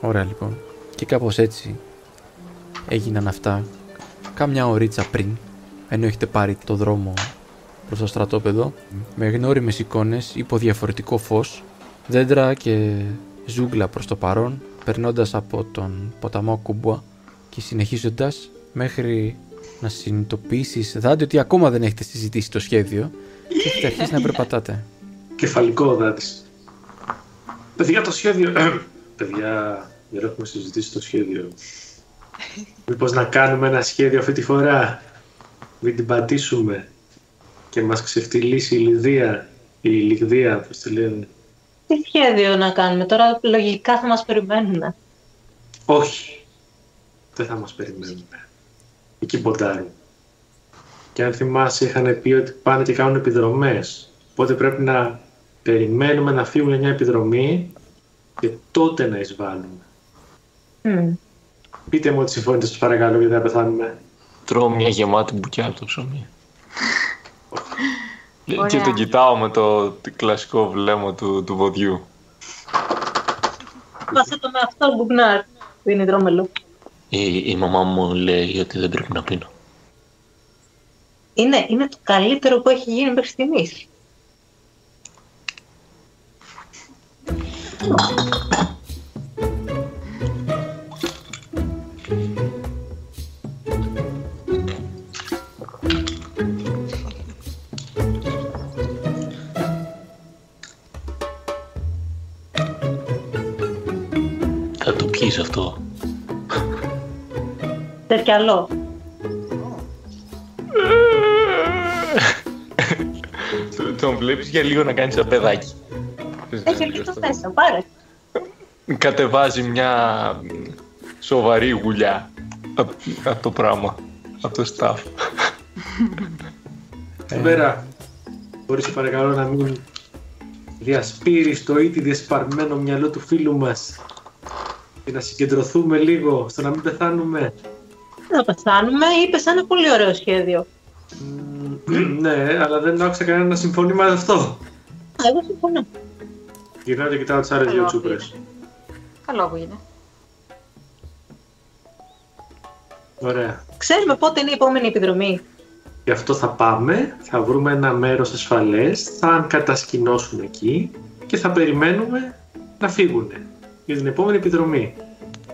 Ωραία λοιπόν. Και κάπως έτσι έγιναν αυτά κάμια ωρίτσα πριν, ενώ έχετε πάρει το δρόμο προς το στρατόπεδο, με γνώριμες εικόνες υπό διαφορετικό φως, δέντρα και ζούγκλα προς το παρόν, περνώντας από τον ποταμό Κουμπουά και συνεχίζοντας μέχρι να συνειδητοποιήσεις δάντη ότι ακόμα δεν έχετε συζητήσει το σχέδιο και έχετε αρχίσει να περπατάτε. Κεφαλικό δάτης. Παιδιά, το σχέδιο... Παιδιά, δεν έχουμε συζητήσει το σχέδιο. Μήπως να κάνουμε ένα σχέδιο αυτή τη φορά; Μην την πατήσουμε. Και μας ξεφτυλίσει η Λιδία. Η Λιγδία, πώς τη λένε. Τι σχέδιο να κάνουμε τώρα, λογικά θα μας περιμένουν. Όχι. Δεν θα μας περιμένουν. Εκεί ποντάρουν. Και αν θυμάσαι είχαν πει ότι πάνε και κάνουν επιδρομές. Οπότε πρέπει να περιμένουμε να φύγουν μια επιδρομή και τότε να εισβάλλουμε. Μμ. Πείτε μου ότι συμφωνείτε σας παρακαλώ γιατί θα πεθάνουμε. Τρώω μια γεμάτη μπουκιά από το ψωμί. Και- Ωραία. και τον κοιτάω με το το κλασικό βλέμμα του, του βοδιού. Βάσε το με αυτό, Μπουγνάρ. Δίνει δρόμελο. Η, η μαμά μου λέει ότι δεν πρέπει να πίνω. Είναι, είναι το καλύτερο που έχει γίνει μέχρι στιγμής. Θα το πιείς αυτό; Θες κι άλλο. Τον βλέπεις για λίγο να κάνεις σαν παιδάκι. Έχει αρκετό μέσα, πάρε. Κατεβάζει μια σοβαρή γουλιά από απ' το πράγμα. Από το staff. Βέρα, μπορείς παρακαλώ να μην διασπείρεις το ήδη διασπαρμένο μυαλό του φίλου μας και να συγκεντρωθούμε λίγο στο να μην πεθάνουμε. Δεν θα πεθάνουμε, είπες ένα πολύ ωραίο σχέδιο. Μμμ, ναι, αλλά δεν άκουσα κανένα να συμφωνεί με αυτό. Α, εγώ συμφωνώ. Γυρνάω και κοιτάω τις άλλες δύο Καλό τσούπρες. Καλό ακούγεται. Ωραία. Ξέρουμε πότε είναι η επόμενη επιδρομή. Γι' αυτό θα πάμε, θα βρούμε ένα μέρος ασφαλές, θα κατασκηνώσουν εκεί και θα περιμένουμε να φύγουν για την επόμενη επιδρομή.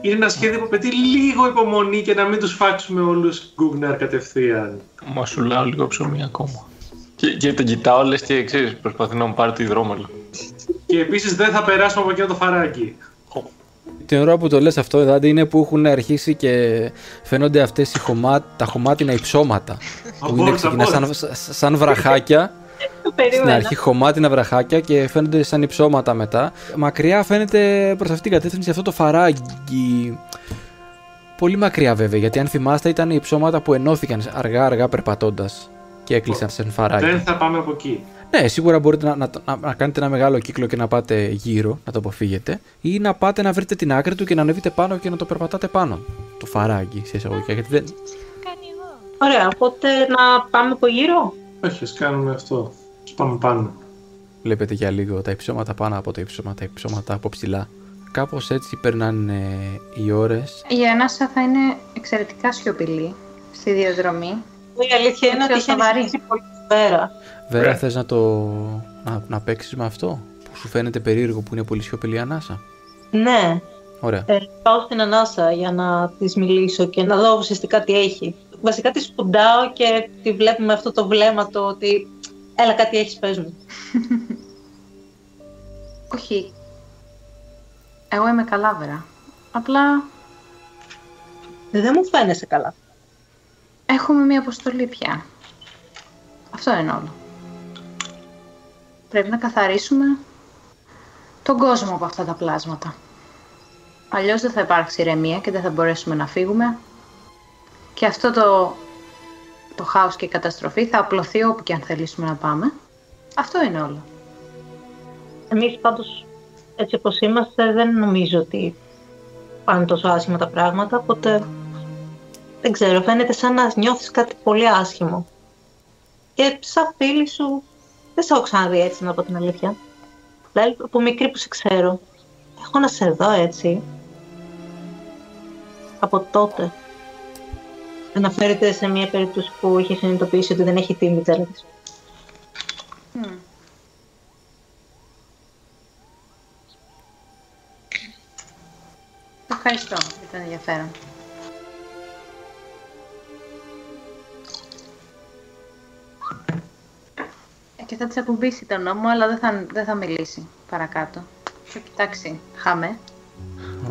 Είναι ένα σχέδιο που απαιτεί λίγο υπομονή και να μην τους φάξουμε όλους γκουγναρ κατευθείαν. Μα σου λέω λίγο ψωμί ακόμα. Και, και τον κοιτάω λες και ξέρεις προσπαθεί να μου πάρει τη δρόμελο. Και επίσης δεν θα περάσουμε από εκείνο το φαράκι. Την ώρα που το λες αυτό, Δάντη, είναι που έχουν αρχίσει και φαίνονται αυτές οι χωμά, τα χωμάτινα υψώματα. που είναι Απόλυτα, ξεκινά σαν, απόλυτα. σαν βραχάκια. Το Στην περίμενα. αρχή χωμάτινα βραχάκια και φαίνονται σαν υψώματα μετά. Μακριά φαίνεται προς αυτήν την κατεύθυνση αυτό το φαράγγι Πολύ μακριά βέβαια, γιατί αν θυμάστε ήταν οι ψώματα που ενώθηκαν αργά-αργά περπατώντας και έκλεισαν σε φαράκι. Δεν θα πάμε από εκεί. Ναι, σίγουρα μπορείτε να, να, να, να κάνετε ένα μεγάλο κύκλο και να πάτε γύρω, να το αποφύγετε, ή να πάτε να βρείτε την άκρη του και να ανεβείτε πάνω και να το περπατάτε πάνω. Το φαράγγι σε εισαγωγικά. Γιατί δεν... Κάνει εγώ. Ωραία, οπότε να πάμε από γύρω. Όχι, ας κάνουμε αυτό. Ας πάμε πάνω. Βλέπετε για λίγο τα υψώματα πάνω από τα υψώματα, τα υψώματα από ψηλά. Κάπως έτσι περνάνε οι ώρες. Η Ανάσα θα είναι εξαιρετικά σιωπηλή στη διαδρομή. Η αλήθεια είναι ότι Πιο είχες σοβαρή. αρχίσει πολύ πέρα. Βέρα, Ωραία. θες να το. να, να παίξεις με αυτό που σου φαίνεται περίεργο που είναι πολύ σιωπηλή ανάσα; Ναι, Ωραία. ε, πάω στην ανάσα για να της μιλήσω και να δω ουσιαστικά τι έχει. Βασικά τη σπουντάω και τη βλέπω με αυτό το βλέμμα το ότι έλα κάτι έχεις πες μου. Όχι. Εγώ είμαι καλά, Βέρα. Απλά Δεν μου φαίνεσαι καλά. έχουμε μία αποστολή πια. Αυτό είναι όλο. Πρέπει να καθαρίσουμε τον κόσμο από αυτά τα πλάσματα. Αλλιώς δεν θα υπάρξει ηρεμία και δεν θα μπορέσουμε να φύγουμε. Και αυτό το, το χάος και η καταστροφή θα απλωθεί όπου και αν θελήσουμε να πάμε. Αυτό είναι όλο. Εμείς πάντως έτσι όπως είμαστε δεν νομίζω ότι πάνε τόσο άσχημα τα πράγματα, οπότε δεν ξέρω, φαίνεται σαν να νιώθεις κάτι πολύ άσχημο. Και σαν φίλη σου δεν σε έχω ξαναδεί έτσι να πω την αλήθεια. Δηλαδή από μικρή που σε ξέρω, έχω να σε δω έτσι. Από τότε. Αναφέρεται σε μια περίπτωση που είχε συνειδητοποιήσει ότι δεν έχει τη μητέρα της. Ευχαριστώ για το ενδιαφέρον. Ε, Και θα της ακουμπήσει τον νόμο, αλλά δεν θα, δεν θα μιλήσει παρακάτω. Θα κοιτάξει, χάμε.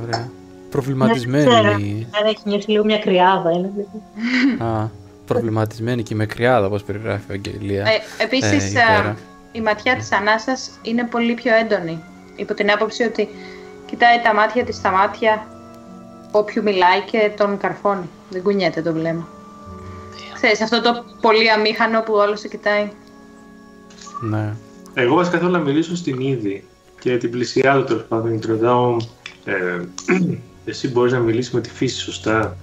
Ωραία. Δεν Προβληματισμένη. ξέρω, έχει νιώσει λίγο μια κρυάδα. Είναι. Α, προβληματισμένη και με κρυάδα, όπως περιγράφει η Αγγελία. Ε, επίσης, Ε, η Βέρα. α, η ματιά της Ανάσας είναι πολύ πιο έντονη. Υπό την άποψη ότι κοιτάει τα μάτια της στα μάτια όποιου μιλάει και τον καρφώνει. Δεν κουνιέται το βλέμμα. Ξέρεις, αυτό το πολύ αμήχανο που όλος σε κοιτάει. Ναι. Εγώ βασικά θέλω να μιλήσω στην είδη και την πλησιάζω τέλος πάντων. Την ρωτάω, ε, εσύ μπορείς να μιλήσεις με τη φύση σωστά.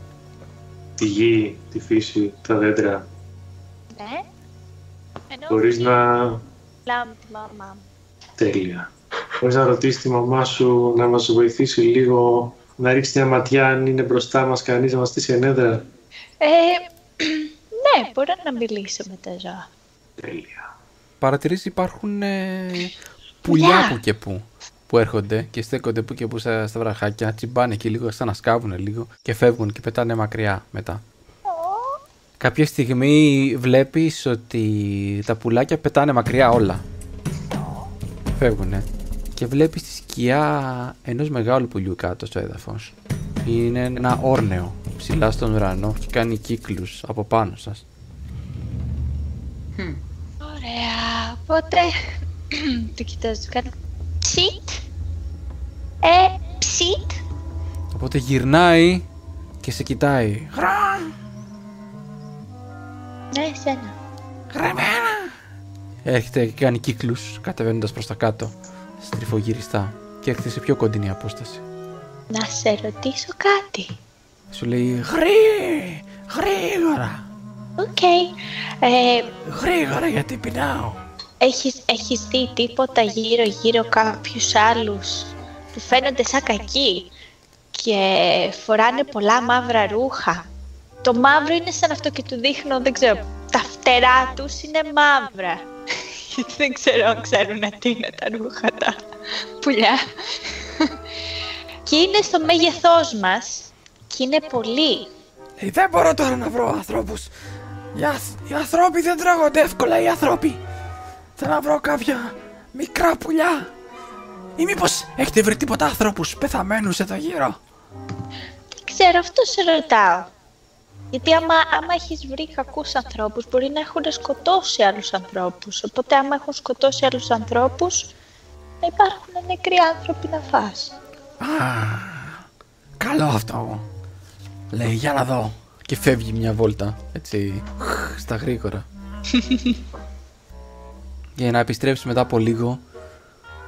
Τη γη, τη φύση, τα δέντρα. Ναι. Ενώ Μπορείς να... μιλάω με τη μαμά μου. Τέλεια. Μπορείς να ρωτήσεις τη μαμά σου να μας βοηθήσει λίγο να ρίξει μια ματιά αν είναι μπροστά μας κανείς να μας στήσει ενέδρα. Ε, ναι, μπορώ να μιλήσω με τα ζώα. Τέλεια. Παρατηρείς υπάρχουν ε, πουλιά που και που που έρχονται και στέκονται που και που στα, στα βραχάκια, τσιμπάνε και λίγο, σαν να σκάβουν λίγο και φεύγουν και πετάνε μακριά μετά. Κάποια στιγμή βλέπεις ότι τα πουλάκια πετάνε μακριά όλα. Φεύγουνε. Και βλέπεις τη σκιά ενός μεγάλου πουλιού κάτω στο έδαφος. Είναι ένα όρνεο ψηλά στον ουρανό και κάνει κύκλους από πάνω σας. Ωραία, οπότε το κοιτάζω, του κάνω ψιτ, ε, ψιτ, Οπότε γυρνάει και σε κοιτάει. Γραν! ναι, εσένα. Έρχεται και κάνει κύκλους κατεβαίνοντας προς τα κάτω, στριφογυριστά και έρχεται σε πιο κοντινή απόσταση. Να σε ρωτήσω κάτι. Σου λέει γρή, γρήγορα, Οκ. Ε, γρήγορα γιατί πεινάω. Έχεις, έχεις δει τίποτα γύρω-γύρω κάποιους άλλους που φαίνονται σαν κακοί και φοράνε πολλά μαύρα ρούχα; Το μαύρο είναι σαν αυτό και του δείχνω, δεν ξέρω, τα φτερά τους είναι μαύρα. Γιατί δεν ξέρω αν ξέρουν τι είναι τα ρούχα τα πουλιά. και είναι στο μέγεθός μας και είναι πολλοί. Ε, δεν μπορώ τώρα να βρω ανθρώπους. Οι, αθ- οι ανθρώποι δεν τρώγονται εύκολα οι ανθρώποι. Θέλω να βρω κάποια μικρά πουλιά. Ή μήπως έχετε βρει τίποτα άνθρωπους πεθαμένους εδώ γύρω; Δεν ξέρω, αυτό σε ρωτάω. Γιατί άμα, άμα έχεις βρει κακούς ανθρώπους, μπορεί να έχουν σκοτώσει άλλους ανθρώπους. Οπότε άμα έχουν σκοτώσει άλλους ανθρώπους, να υπάρχουν νεκροί άνθρωποι να φας. Α, καλό αυτό. Λέει για να δω. Και φεύγει μια βόλτα. Έτσι. Στα γρήγορα. Για να επιστρέψει μετά από λίγο.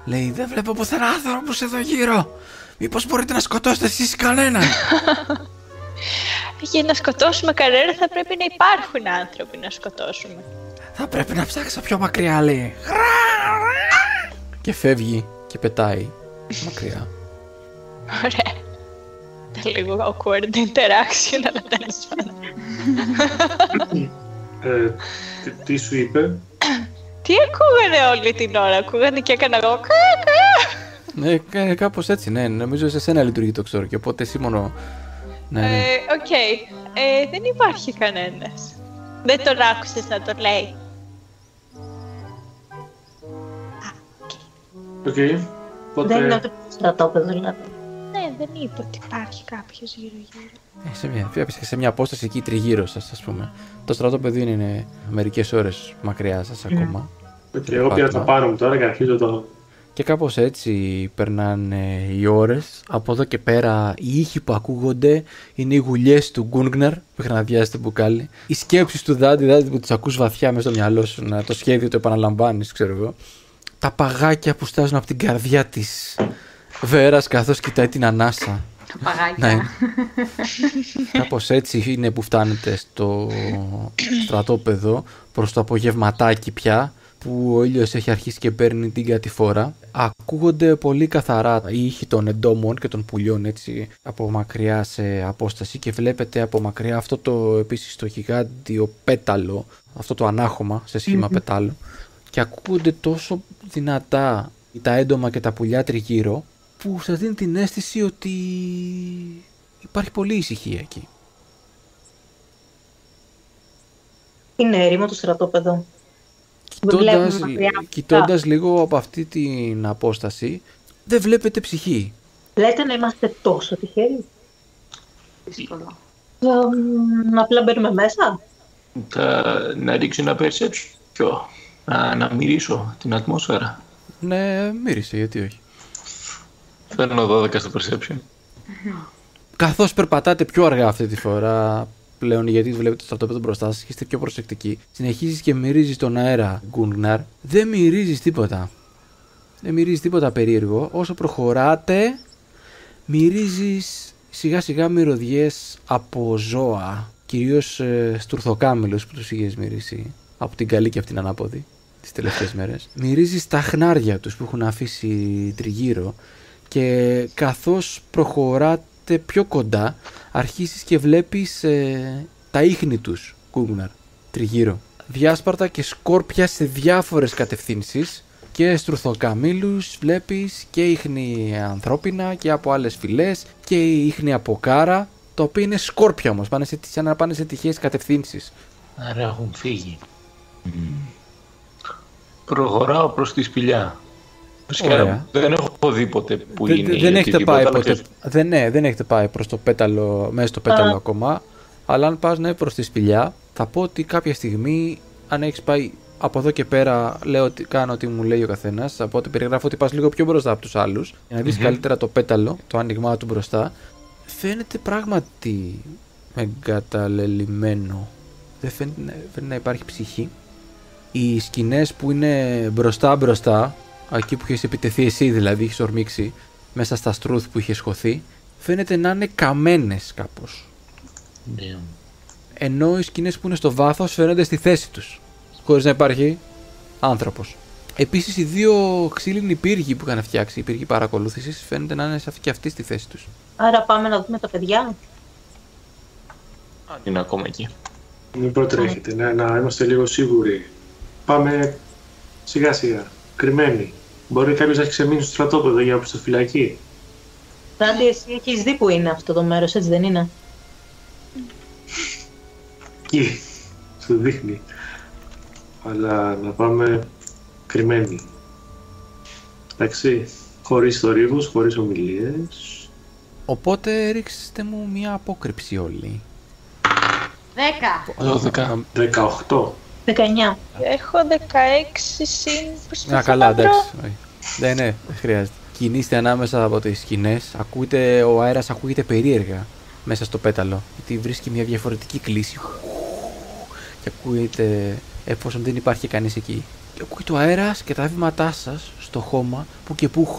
Λέει δεν βλέπω πουθενά άνθρωπους εδώ γύρω. Μήπως μπορείτε να σκοτώσετε εσείς κανέναν; Για να σκοτώσουμε κανένα θα πρέπει να υπάρχουν άνθρωποι να σκοτώσουμε. Θα πρέπει να ψάξω πιο μακριά λέει. Και φεύγει και πετάει μακριά. Ωραία. Ήταν λίγο awkward interaction, αλλά τέλος πάντων. Ε, τι, τι σου είπε; Τι ακούγανε όλη την ώρα, ακούγανε και έκανα εγώ. «κα, κα». Ναι, κάπως έτσι, ναι. Νομίζω σε σένα λειτουργεί το ξέρω και οπότε εσύ μόνο. Ναι, ναι. Ε, Οκ. Ε, δεν υπάρχει κανένας. Δεν τον άκουσες να το λέει. Οκ. Οπότε, Δεν είναι ούτε στρατόπεδο, δηλαδή. Ναι, δεν είπε ότι υπάρχει κάποιος γύρω-γύρω. Ε, σε, μια, σε- σε μια απόσταση εκεί τριγύρω σας, ας πούμε. Το στρατόπεδο είναι μερικές ώρες μακριά σας ακόμα. Οκ, εγώ πήρα το πάνω μου τώρα και αρχίζω το. Και κάπως έτσι περνάνε οι ώρες. Από εδώ και πέρα οι ήχοι που ακούγονται είναι οι γουλιές του Γκούνγναρ που είχαν αδειάσει το μπουκάλι. Οι σκέψεις του Δάντι, Δάντι που τις ακούς βαθιά μέσα στο μυαλό σου, να το σχέδιο το επαναλαμβάνεις, ξέρω εγώ. Τα παγάκια που στάζουν από την καρδιά της Βέρας καθώς κοιτάει την ανάσα. Τα παγάκια. Ναι. Κάπως έτσι είναι που φτάνετε στο στρατόπεδο προς το απογευματάκι πια που ο ήλιος έχει αρχίσει και παίρνει την κατηφόρα. Ακούγονται πολύ καθαρά οι ήχοι των εντόμων και των πουλιών έτσι από μακριά σε απόσταση και βλέπετε από μακριά αυτό το επίσης το γιγάντιο πέταλο, αυτό το ανάχωμα σε σχημα πετάλου και ακούγονται τόσο δυνατά τα έντομα και τα πουλιά τριγύρω που σας δίνει την αίσθηση ότι υπάρχει πολύ ησυχία εκεί. Είναι έρημο το στρατόπεδο. Κοιτώντας, βλέπουμε μακριά. κοιτώντας λίγο από αυτή την απόσταση, δεν βλέπετε ψυχή. Λέτε να είμαστε τόσο τυχεροί. Δύσκολο. Ε, μ, απλά μπαίνουμε μέσα. Θα, να ρίξω ένα perception. Ποιο; Να, να μυρίσω την ατμόσφαιρα. Ναι, μύρισε, γιατί όχι. Φέρνω 12 στο perception. Καθώς περπατάτε πιο αργά αυτή τη φορά, πλέον γιατί βλέπετε το στρατόπεδο μπροστά σας και είστε πιο προσεκτικοί, συνεχίζεις και μυρίζεις τον αέρα, Γκούνγναρ. Δεν μυρίζεις τίποτα. Δεν μυρίζεις τίποτα περίεργο. Όσο προχωράτε, μυρίζεις σιγά σιγά μυρωδιές από ζώα. Κυρίως ε, στουρθοκάμιλους που τους είχες μυρίσει από την καλή και από την ανάποδη τις τελευταίες μέρες. Μυρίζεις τα χνάρια τους που έχουν αφήσει τριγύρω και καθώς προχωράτε πιο κοντά αρχίσεις και βλέπεις ε, τα ίχνη τους, Κούγναρ, τριγύρω. Διάσπαρτα και σκόρπια σε διάφορες κατευθύνσεις και στρουθοκαμήλους βλέπεις και ίχνη ανθρώπινα και από άλλες φυλές και ίχνη από κάρα τα οποία είναι σκόρπια όμως, πάνε σε, σαν να πάνε σε τυχαίες κατευθύνσεις. Άρα έχουν φύγει. Προχωράω προς τη σπηλιά. Φυσικά Ωραία. δεν έχω δει ποτέ που δεν, είναι. ή δεν έχετε οτιδήποτε, πάει αλλά ποτέ. ξέρεις, Δεν, ναι, δεν έχετε πάει προς το πέταλο, μέσα στο πέταλο Α. ακόμα. Αλλά αν πας ναι, προς τη σπηλιά, θα πω ότι κάποια στιγμή, αν έχεις πάει από εδώ και πέρα, λέω ότι κάνω ό,τι μου λέει ο καθένας. Από ότι περιγράφω ότι πας λίγο πιο μπροστά από τους άλλους για να δεις καλύτερα το πέταλο, το άνοιγμά του μπροστά. Φαίνεται πράγματι εγκαταλελειμμένο. Δεν φαίνεται, να- φαίνεται να υπάρχει ψυχή. Οι σκηνές που είναι μπροστά μπροστά, εκεί που είχε επιτεθεί εσύ δηλαδή, είχε ορμήξει, μέσα στα στρούθ που είχες χωθεί, φαίνεται να είναι καμένες κάπως. ναι. Ενώ οι σκηνές που είναι στο βάθος φαίνονται στη θέση τους, χωρίς να υπάρχει άνθρωπος. Επίσης οι δύο ξύλινοι πύργοι που είχαν φτιάξει, οι πύργοι παρακολούθησης, φαίνεται να είναι σε αυτή και αυτή στη θέση τους. Άρα πάμε να δούμε τα παιδιά. Αν είναι ακόμα εκεί. Μην προτρέχετε, ναι, να είμαστε λίγο σίγουροι. Πάμε σιγά σιγά, κρυμμένοι. Μπορεί κάποιος να έχει ξεμείνει στο στρατόπεδο για να στο φυλακή. Ράντι, εσύ έχεις δει που είναι αυτό το μέρος, έτσι δεν είναι; Εκεί, σου δείχνει. Αλλά να πάμε κρυμμένοι. Εντάξει, χωρίς θορύβους, χωρίς ομιλίες. Οπότε ρίξτε μου μια απόκρυψη όλοι. Δέκα. 12. 18. 19. Έχω 16 συν προσπαθώ Να καλά, να βρω. εντάξει. όχι. Ναι, ναι, δεν χρειάζεται. Κινείστε ανάμεσα από τις σκηνές, ακούτε, ο αέρας ακούγεται περίεργα. μέσα στο πέταλο. Γιατί βρίσκει μια διαφορετική κλίση. Και ακούγεται εφόσον δεν υπάρχει κανείς εκεί. Και ακούγεται ο αέρας και τα βήματά σας στο χώμα που και που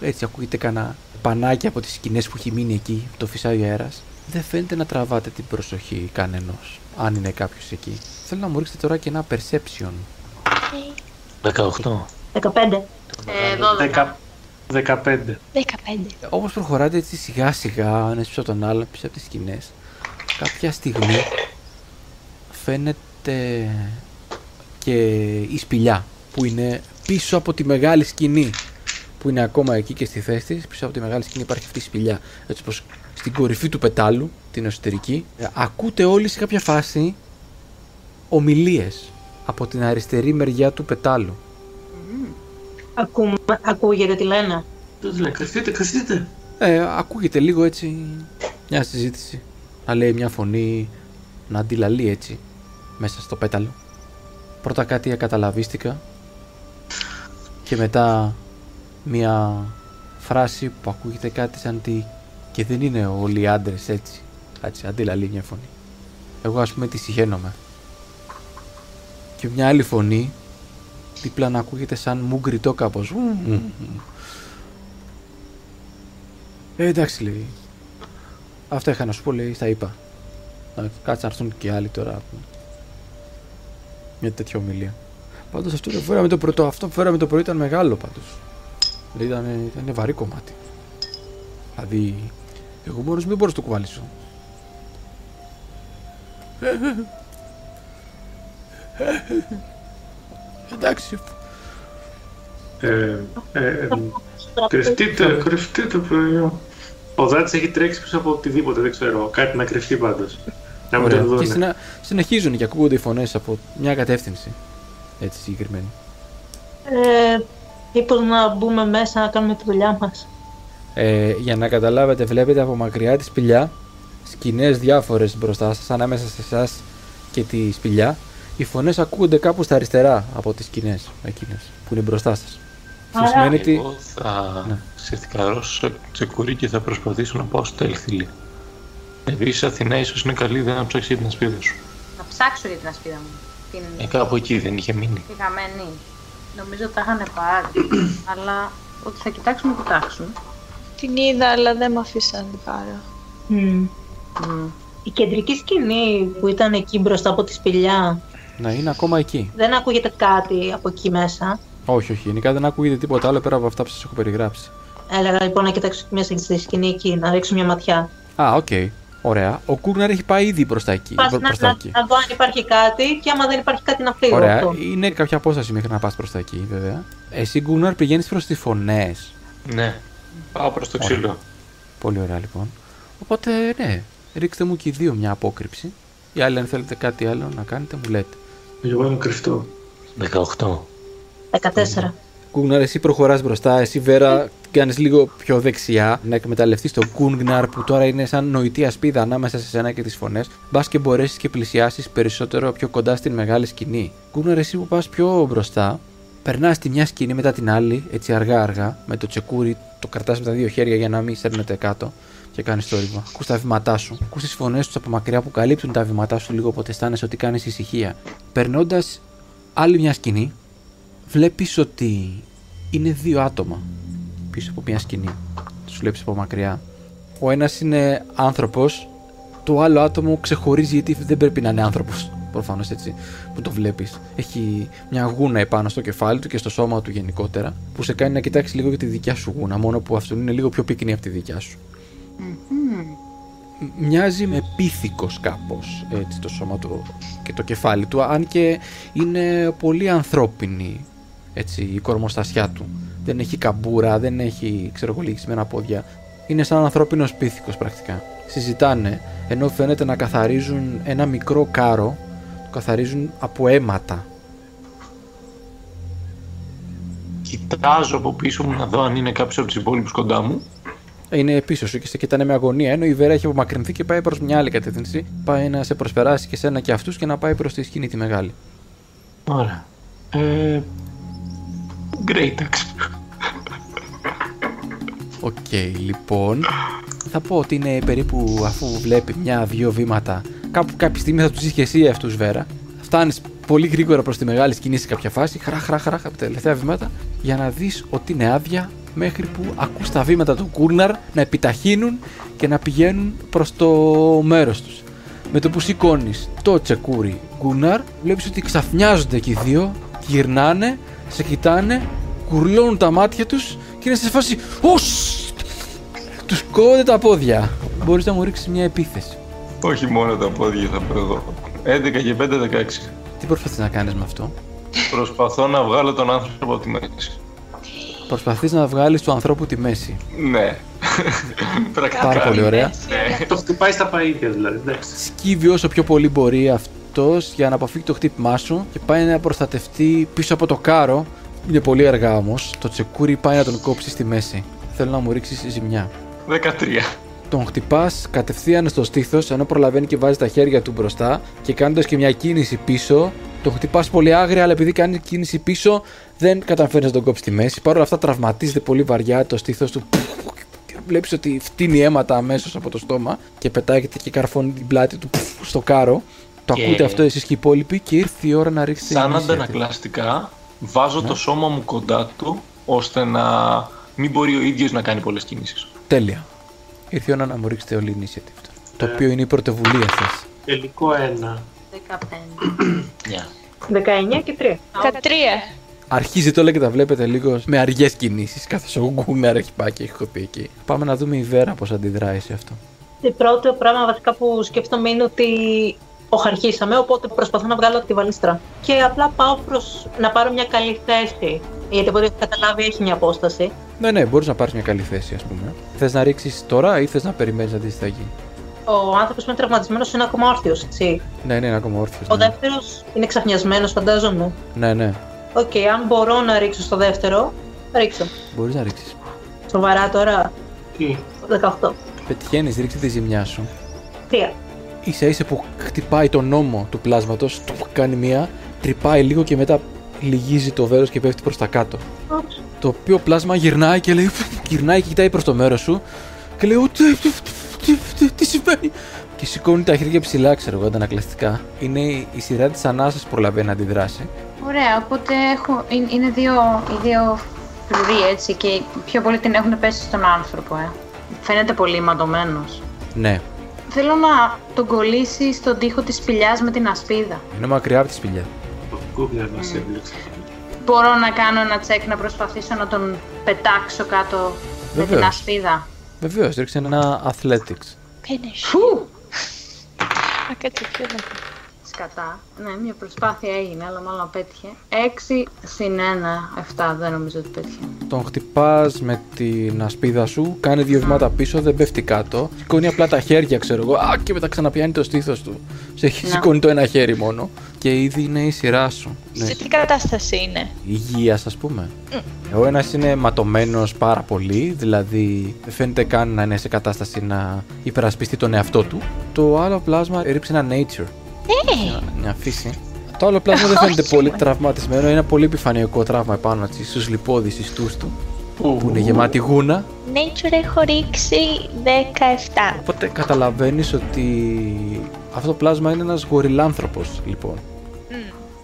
έτσι ακούγεται κανένα πανάκι από τις σκηνές που έχει μείνει εκεί, το φυσάει ο αέρας. Δεν φαίνεται να τραβάτε την προσοχή κανενός, αν είναι κάποιος εκεί. Θέλω να μου ρίξετε τώρα και ένα perception. 18. 15. Ε, 12. 15. 15. Όπως προχωράτε έτσι σιγά σιγά, ένα πίσω από τον άλλο, πίσω από τις σκηνές, κάποια στιγμή φαίνεται και η σπηλιά που είναι πίσω από τη μεγάλη σκηνή που είναι ακόμα εκεί και στη θέση της, πίσω από τη μεγάλη σκηνή υπάρχει αυτή η σπηλιά. Έτσι πως στην κορυφή του πετάλου, την εσωτερική, ε, ακούτε όλοι σε κάποια φάση ομιλίες από την αριστερή μεριά του πετάλου. Ακούμε, ακούγεται τι λένε. Δεν λένε, κρυφτείτε, κρυφτείτε. Ε, ακούγεται λίγο έτσι μια συζήτηση. Να λέει μια φωνή να αντιλαλεί έτσι μέσα στο πέταλο. Πρώτα κάτι καταλαβίστηκα και μετά μια φράση που ακούγεται κάτι σαν τι και δεν είναι όλοι οι άντρες έτσι. Έτσι, αντιλαλεί μια φωνή. Εγώ ας πούμε τη συχαίνομαι. Και μια άλλη φωνή δίπλα να ακούγεται σαν μουγκριτό κάπως. Ε, εντάξει λέει. Αυτά είχα να σου πω λέει, τα είπα. Να κάτσε να έρθουν και άλλοι τώρα. Μια τέτοια ομιλία. Πάντως αυτό που φέραμε το πρώτο, αυτό που φέραμε το πρωί ήταν μεγάλο πάντως. Δηλαδή ήταν, ήταν βαρύ κομμάτι. Δηλαδή, εγώ μόνος δεν μπορώ να το κουβαλήσω. Εντάξει, Ε, ε, ε, κρυφτείτε, κρυφτείτε, προϊόν. Ο Δάτης έχει τρέξει πίσω από οτιδήποτε, δεν ξέρω. Κάτι να κρυφτεί πάντως. Να μην Ωραία. τον Και δούνε. συνα... συνεχίζουν και ακούγονται οι φωνές από μια κατεύθυνση. Έτσι συγκεκριμένη. Ε, μήπως να μπούμε μέσα να κάνουμε τη δουλειά μας. Ε, για να καταλάβετε, βλέπετε από μακριά τη σπηλιά σκηνές διάφορες μπροστά σας, ανάμεσα σε εσάς και τη σπηλιά. Οι φωνές ακούγονται κάπου στα αριστερά από τις σκηνές εκείνες που είναι μπροστά σας. Αυτό Άρα- σημαίνει ότι... Εγώ θα Ναι. ξεφτικαρώσω σε τσεκουρί και θα προσπαθήσω να πάω στο Ελθίλιο. Επίση, Αθηνά ίσως είναι καλή ιδέα να ψάξει για την ασπίδα σου. Να ψάξω για την ασπίδα μου. Την Ε, κάπου εκεί δεν είχε μείνει. τη χαμένη. Νομίζω τα είχαν πάρει. αλλά ότι θα κοιτάξουν, να κοιτάξουν. Την είδα, αλλά δεν με αφήσαν να την πάρω. Μμ. Η κεντρική σκηνή που ήταν εκεί μπροστά από τη σπηλιά, Να είναι ακόμα εκεί. δεν ακούγεται κάτι από εκεί μέσα. Όχι, όχι. Γενικά δεν ακούγεται τίποτα άλλο πέρα από αυτά που σας έχω περιγράψει. Έλεγα λοιπόν να κοιτάξω μέσα στη σκηνή εκεί, να ρίξω μια ματιά. Α, οκ. Ωραία. Ο Κούρναρ έχει πάει ήδη προς τα εκεί. Πας προ- να, προς τα να, εκεί. να δω αν υπάρχει κάτι και άμα δεν υπάρχει κάτι να φύγω. Ωραία. αυτό. Είναι κάποια απόσταση μέχρι να πας προς τα εκεί, βέβαια. Εσύ, Γκούναρ, πηγαίνεις προς τις φωνές. Ναι. Πάω προς το Ωραία. ξύλο. Πολύ ωραία, λοιπόν. Οπότε, ναι. Ρίξτε μου και οι δύο μια απόκρυψη. Ή άλλοι, αν θέλετε κάτι άλλο να κάνετε, μου λέτε. Εγώ είμαι κρυφτό. 18. 14. Κούγναρ, εσύ προχωράς μπροστά. Εσύ, Βέρα, κάνεις λίγο πιο δεξιά να εκμεταλλευτείς τον Κούγναρ που τώρα είναι σαν νοητή ασπίδα ανάμεσα σε σένα και τις φωνές. Μπας και μπορέσεις και πλησιάσεις περισσότερο πιο κοντά στην μεγάλη σκηνή. Κούγναρ, εσύ που πας πιο μπροστά, περνάς τη μια σκηνή μετά την άλλη, έτσι αργά-αργά, με το τσεκούρι, το κρατάς με τα δύο χέρια για να μην σέρνετε κάτω και κάνεις το ρήμα. Ακούς τα βήματά σου. Ακούς τις φωνές τους από μακριά που καλύπτουν τα βήματά σου λίγο, οπότε αισθάνεσαι ότι κάνεις ησυχία. Περνώντας άλλη μια σκηνή, βλέπεις ότι είναι δύο άτομα πίσω από μια σκηνή. Τους βλέπεις από μακριά. Ο ένας είναι άνθρωπος, το άλλο άτομο ξεχωρίζει γιατί δεν πρέπει να είναι άνθρωπος. Προφανώς έτσι που το βλέπεις. Έχει μια γούνα επάνω στο κεφάλι του και στο σώμα του γενικότερα που σε κάνει να κοιτάξεις λίγο για τη δικιά σου γούνα μόνο που αυτό είναι λίγο πιο πυκνή από τη δικιά σου. Μ- Μοιάζει με πίθηκος κάπως έτσι το σώμα του και το κεφάλι του αν και είναι πολύ ανθρώπινη έτσι η κορμοστασιά του. Δεν έχει καμπούρα, δεν έχει ξέρω εγώ λυγισμένα πόδια. Είναι σαν ανθρώπινος πίθηκος πρακτικά. Συζητάνε ενώ φαίνεται να καθαρίζουν ένα μικρό κάρο το καθαρίζουν από αίματα. Κοιτάζω από πίσω μου να δω αν είναι κάποιος από τους υπόλοιπους κοντά μου. Είναι πίσω σου και σε κοιτάνε με αγωνία. Ενώ η Βέρα έχει απομακρυνθεί και πάει προς μια άλλη κατεύθυνση. Πάει να σε προσπεράσει και σένα και αυτούς και να πάει προς τη σκηνή τη μεγάλη. Ωραία. Ε, Great, Οκ, λοιπόν. θα πω ότι είναι περίπου αφού βλέπει μια-δυο βήματα. Κάπου κάποια στιγμή θα τους δει και εσύ αυτούς, Βέρα. Φτάνεις πολύ γρήγορα προς τη μεγάλη σκηνή σε κάποια φάση, χαρά, χαρά, χαρά, από τα τελευταία βήματα, για να δεις ότι είναι άδεια μέχρι που ακούς τα βήματα του Κούρναρ να επιταχύνουν και να πηγαίνουν προς το μέρος τους. Με το που σηκώνεις το τσεκούρι Γκούναρ, βλέπεις ότι ξαφνιάζονται και οι δύο, γυρνάνε, σε κοιτάνε, κουρλώνουν τα μάτια τους και είναι σε φάση. Ους! Τους κόβονται τα πόδια. Μπορείς να μου ρίξεις μια επίθεση. Όχι μόνο τα πόδια θα πω εγώ. 11 και 5, 16. Τι προσπαθείς να κάνεις με αυτό; Προσπαθώ να βγάλω τον άνθρωπο από τη μέση. Προσπαθείς να βγάλεις του ανθρώπου τη μέση. Ναι. Πρακτικά. Πάρα πολύ ωραία. Το χτυπάει στα παίδια δηλαδή. εντάξει. Σκύβει όσο πιο πολύ μπορεί αυτός για να αποφύγει το χτύπημά σου και πάει να προστατευτεί πίσω από το κάρο. Είναι πολύ αργά όμως. Το τσεκούρι πάει να τον κόψει στη μέση. Θέλω να μου ρίξεις ζημιά. 13. Τον χτυπάς κατευθείαν στο στήθος ενώ προλαβαίνει και βάζει τα χέρια του μπροστά και κάνοντας και μια κίνηση πίσω. Τον χτυπάς πολύ άγρια, αλλά επειδή κάνει κίνηση πίσω, δεν καταφέρεις να τον κόψεις στη μέση. Παρ' όλα αυτά, τραυματίζεται πολύ βαριά το στήθος του. Βλέπεις ότι φτύνει αίματα αμέσως από το στόμα και πετάγεται και καρφώνει την πλάτη του στο κάρο. Το Και- ακούτε αυτό εσείς και οι υπόλοιποι και ήρθε η ώρα να ρίξετε Σαν initiative. αντανακλαστικά, βάζω το σώμα μου κοντά του, ώστε να μην μπορεί ο ίδιος να κάνει πολλές κινήσεις. Τέλεια. Ήρθε η ώρα να μου ρίξετε όλοι initiative. Το οποίο είναι η πρωτοβουλία σας. Τελικό ένα. 15. Yeah. 19 και 3. 13. Αρχίζει τώρα και τα βλέπετε λίγος με αργές κινήσεις. Καθώ ο Γκούναρ έχει πάει και έχει χωθεί εκεί. Πάμε να δούμε η Βέρα πώς αντιδράει σε αυτό. Το πρώτο πράγμα βασικά που σκέφτομαι είναι ότι ωχ αρχίσαμε, οπότε προσπαθώ να βγάλω τη βαλίστρα. Και απλά πάω προς να πάρω μια καλή θέση. Γιατί από ό,τι έχω καταλάβει έχει μια απόσταση. Ναι, ναι, μπορείς να πάρεις μια καλή θέση, ας πούμε. Θες να ρίξεις τώρα ή θες να περιμένεις να δεις τι θα γίνει; Ο άνθρωπος που είναι τραυματισμένος είναι ακόμα όρθιος, έτσι. Ναι, ναι, είναι ακόμα όρθιος. Ο Ναι. δεύτερος είναι ξαφνιασμένος, φαντάζομαι. ναι, ναι. Οκ, αν μπορώ να ρίξω στο δεύτερο, θα ρίξω. Μπορείς να ρίξεις. Σοβαρά τώρα, Τι; 18. Πετυχαίνεις, ρίξει τη ζημιά σου. 3. σα ίσα που χτυπάει τον νόμο του πλάσματος, του κάνει μία, τρυπάει λίγο και μετά λυγίζει το βέρος και πέφτει προς τα κάτω. Το οποίο πλάσμα γυρνάει και λέει. Γυρνάει και κοιτάει προς το μέρος σου και λέει: «Ω, Τι, τι, τι, τι, τι συμβαίνει; Και σηκώνει τα χέρια ψηλά, ξέρω εγώ, αντανακλαστικά. Είναι η η σειρά της ανάσας που προλαβαίνει να αντιδράσει. Ωραία, οπότε έχω, είναι είναι δύο, οι δύο φλουροί έτσι και πιο πολύ την έχουν πέσει στον άνθρωπο, ε. Φαίνεται πολύ ματωμένος. Ναι, Θέλω να τον κολλήσει στον τοίχο της σπηλιάς με την ασπίδα. είναι μακριά από τη σπηλιά. Το Google μας έβλεξε. Μπορώ να κάνω ένα τσεκ να προσπαθήσω να τον πετάξω κάτω με την Βεβαίως. ασπίδα. Βεβαίως, ρίξε ένα athletics. Finish. Φου! Α, κάτσε ποιο να πω. Σκατά. Ναι, μια προσπάθεια έγινε, αλλά μάλλον απέτυχε. 6 συν 1, 7. Δεν νομίζω ότι πέτυχε. Τον χτυπάς με την ασπίδα σου, κάνει δύο βήματα πίσω, δεν πέφτει κάτω. Σηκώνει απλά τα χέρια, ξέρω εγώ. Α, και μετά ξαναπιάνει το στήθος του. Σε έχει Να. σηκώνει το ένα χέρι μόνο. Και ήδη είναι η σειρά σου. Ναι. Σε τι κατάσταση είναι; Υγείας, ας πούμε. Ο ένας είναι ματωμένος πάρα πολύ, δηλαδή δεν φαίνεται καν να είναι σε κατάσταση να υπερασπιστεί τον εαυτό του. Το άλλο πλάσμα ρίψε ένα nature. Μια, μια φύση. Το άλλο πλάσμα δεν φαίνεται πολύ τραυματισμένο, είναι ένα πολύ επιφανειακό τραύμα επάνω της στους λιπόδει ιστού του, που είναι γεμάτη γούνα. Nature έχω ρίξει 17. Οπότε καταλαβαίνεις ότι αυτό το πλάσμα είναι ένας γοριλάνθρωπος, λοιπόν.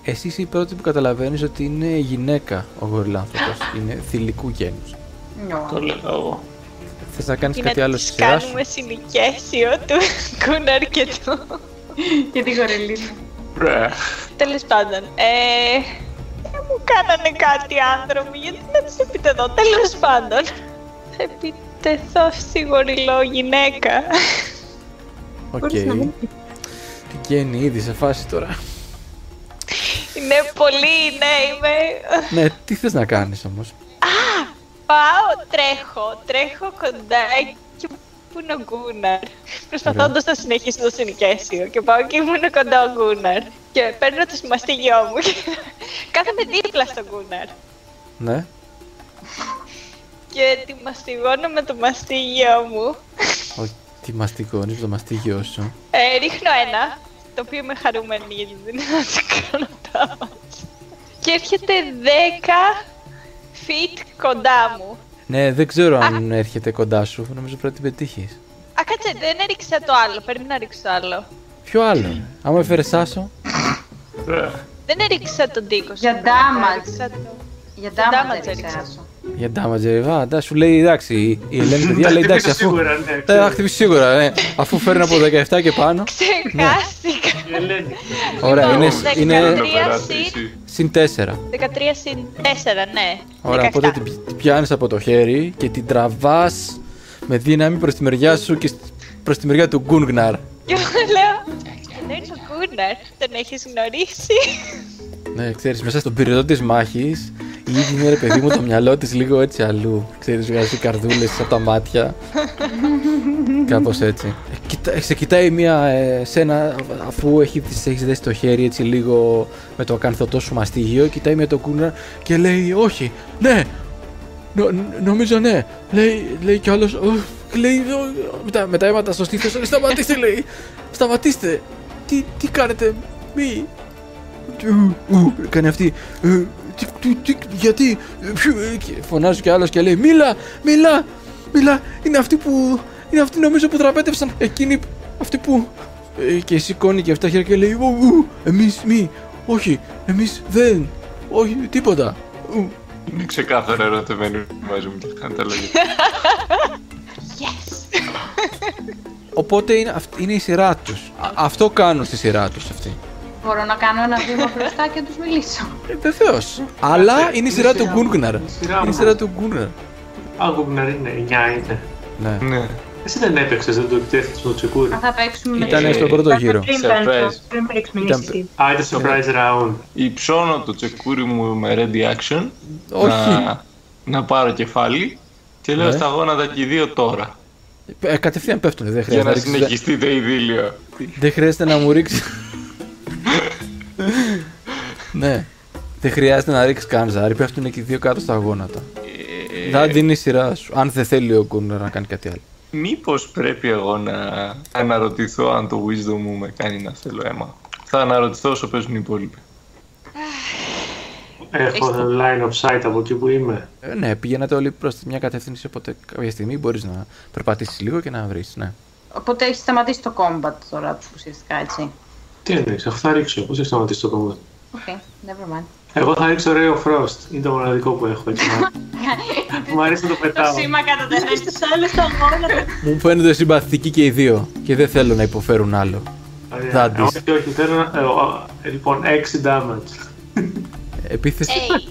Εσύ είσαι η πρώτη που καταλαβαίνεις ότι είναι γυναίκα ο γοριλάνθρωπος. είναι θηλυκού γένους. Το λέγα εγώ. Θες να κάνεις Και κάτι να άλλο τους στη σειρά σου. κάνουμε συνοικέσιο του Κούναρ και του. Και τη γορελίνα. Μπρε. Τέλος πάντων, ε, δεν μου κάνανε κάτι άνθρωποι, γιατί να τους επιτεθώ. Τέλος πάντων, θα επιτεθώ στη γοριλό γυναίκα. Οκ. Μπορείς να μην- Τι γίνει ήδη σε φάση τώρα. Είναι πολύ, ναι, είμαι... ναι, τι θες να κάνεις όμως; Πάω, τρέχω, τρέχω κοντά και πού είναι ο Γκούναρ; Προσπαθώντας να συνεχίσω το συνοικέσιο και πάω και ήμουν κοντά ο Γκούναρ. Και παίρνω το μαστίγιό μου και κάθομαι δίπλα στον Γκούναρ. Ναι. Και τη μαστιγώνω με το μαστίγιο μου. Ο, τι μαστιγώνει το μαστίγιο σου. Ε, ρίχνω ένα, το οποίο είμαι χαρούμενη γιατί δεν είναι να το κάνω τα Και έρχεται 10 feet κοντά μου. Ναι, δεν ξέρω αν έρχεται κοντά σου. Νομίζω πρέπει να την πετύχεις. κάτσε, δεν έριξα το άλλο. Πρέπει να ρίξω το άλλο. Ποιο άλλο; Άμα έφερε Σάσο. Δεν έριξα τον τίκο. Για damage. Έριξα το- Για damage damage έριξα. Έριξα. Για damage, α, εντάξει, σου λέει εντάξει. η- Η Ελένη, παιδιά, λέει εντάξει, αφού. Σίγουρα, ναι. Τα ξέρω. χτυπήσεις σίγουρα, ναι. Αφού φέρνει από 17 και πάνω. Ξεχάστηκα. Η Ελένη. Ωραία, είναι, Λοιπόν, είναι 13 συν- συν 4. 13 συν 4, ναι. Ωραία, 17. οπότε την, την πιάνεις από το χέρι και την τραβάς με δύναμη προς τη μεριά σου και προς τη μεριά του Γκούνγναρ. Και εγώ λέω, εδώ είναι ο Γκούναρ, τον έχεις γνωρίσει. Ναι, ξέρεις, μέσα στον πυρετό της μάχης, η ίδια είναι ρε παιδί μου το μυαλό της λίγο έτσι αλλού. Ξέρεις, βγάζει καρδούλες από τα μάτια. Κάπως έτσι. Ε, κοιτά- σε κοιτάει μία ε, σένα, αφού έχει, της έχεις δέσει το χέρι έτσι λίγο με το ακανθωτό σου μαστίγιο, κοιτάει με το κούναρ και λέει: Όχι, ναι, νο- νομίζω ναι. Λέει, λέει κι άλλος. Λέει, «Ω», με τα, με τα αίματα στο στήθος. Σταματήστε, λέει. Σταματήστε. Τι, τι κάνετε, μη. Ου, ου, κάνει αυτή. «Ε, τι- τι- τι- γιατί. ε, ποιο», ε, και Φωνάζει κι άλλος και λέει: Μίλα, μίλα, μίλα. Είναι αυτοί που. Είναι αυτοί νομίζω που δραπέτευσαν. Εκείνοι. Αυτοί που. Ε, και σηκώνει και αυτά χέρια και λέει: Ου, ου, εμείς μη. Όχι, εμείς δεν. Όχι, τίποτα. Ου, Είναι ξεκάθαρα ερωτευμένοι μαζί μου και κάνει τα λόγια. Yes. Οπότε είναι, αυ- είναι η σειρά τους. Αυτό κάνουν στη σειρά τους αυτοί. Μπορώ να κάνω ένα βήμα μπροστά και να τους μιλήσω. Ε, Βεβαίως. Αλλά είναι η σειρά του σειρά μου. Γκούνγκναρ. Είναι η σειρά Είναι η μου. σειρά του Γκούνγκναρ. Άγω να είναι, 9 είναι. Ναι. Ναι. Εσύ δεν έπαιξες, δεν το επιτέθηκες στο τσεκούρι. Αν θα παίξουμε με Ήταν Ε, στον πρώτο Ήταν γύρο. πριν Surprise. κάνει το- πριν έχεις μιλήσει Ήταν- εσύ. Α, ήταν surprise round. Υψώνω το τσεκούρι μου με ready action. Όχι. Να, να πάρω κεφάλι. Και λέω Ναι. στα γόνατα και οι δύο τώρα. Ε, κατευθείαν πέφτουν. Δεν Για χρειάζεται, να ρίξεις- συνεχιστεί το ειδήλιο. δεν χρειάζεται να μου ρίξει. Ναι. Δεν χρειάζεται να ρίξεις καν ζάρι. Πέφτουν και οι δύο κάτω στα γόνατα. Ε, Θα δίνει η σειρά σου. Αν δεν θέλει ο Γκούνγκναρ να κάνει κάτι άλλο. Μήπως πρέπει εγώ να αναρωτηθώ αν το wisdom μου με κάνει να θέλω αίμα. Θα αναρωτηθώ όσο παίζουν οι υπόλοιποι. Έχω line of sight από εκεί που είμαι. Ε, ναι, πηγαίνατε όλοι προς μια κατεύθυνση. Οπότε κάποια στιγμή μπορείς να περπατήσεις λίγο και να βρεις. Ναι. Οπότε έχει σταματήσει το combat τώρα ουσιαστικά έτσι. Τι εννοείς, αφού θα ρίξω, πώς έχει σταματήσει το κόμμα. Οκ, never mind. Εγώ θα ρίξω Ray of Frost. Είναι το μοναδικό που έχω έτσι. Μου αρέσει να το Το πετάω. σήμα κατά τέσσερις. Στους άλλους τα γόνατα. Μου φαίνονται συμπαθητικοί και οι δύο. Και δεν θέλω να υποφέρουν άλλο. Ωραία. Δάντης. Ε, Όχι, όχι, θέλω να... ε, ο- ε, Λοιπόν, 6 damage. Επίθεση. Hey,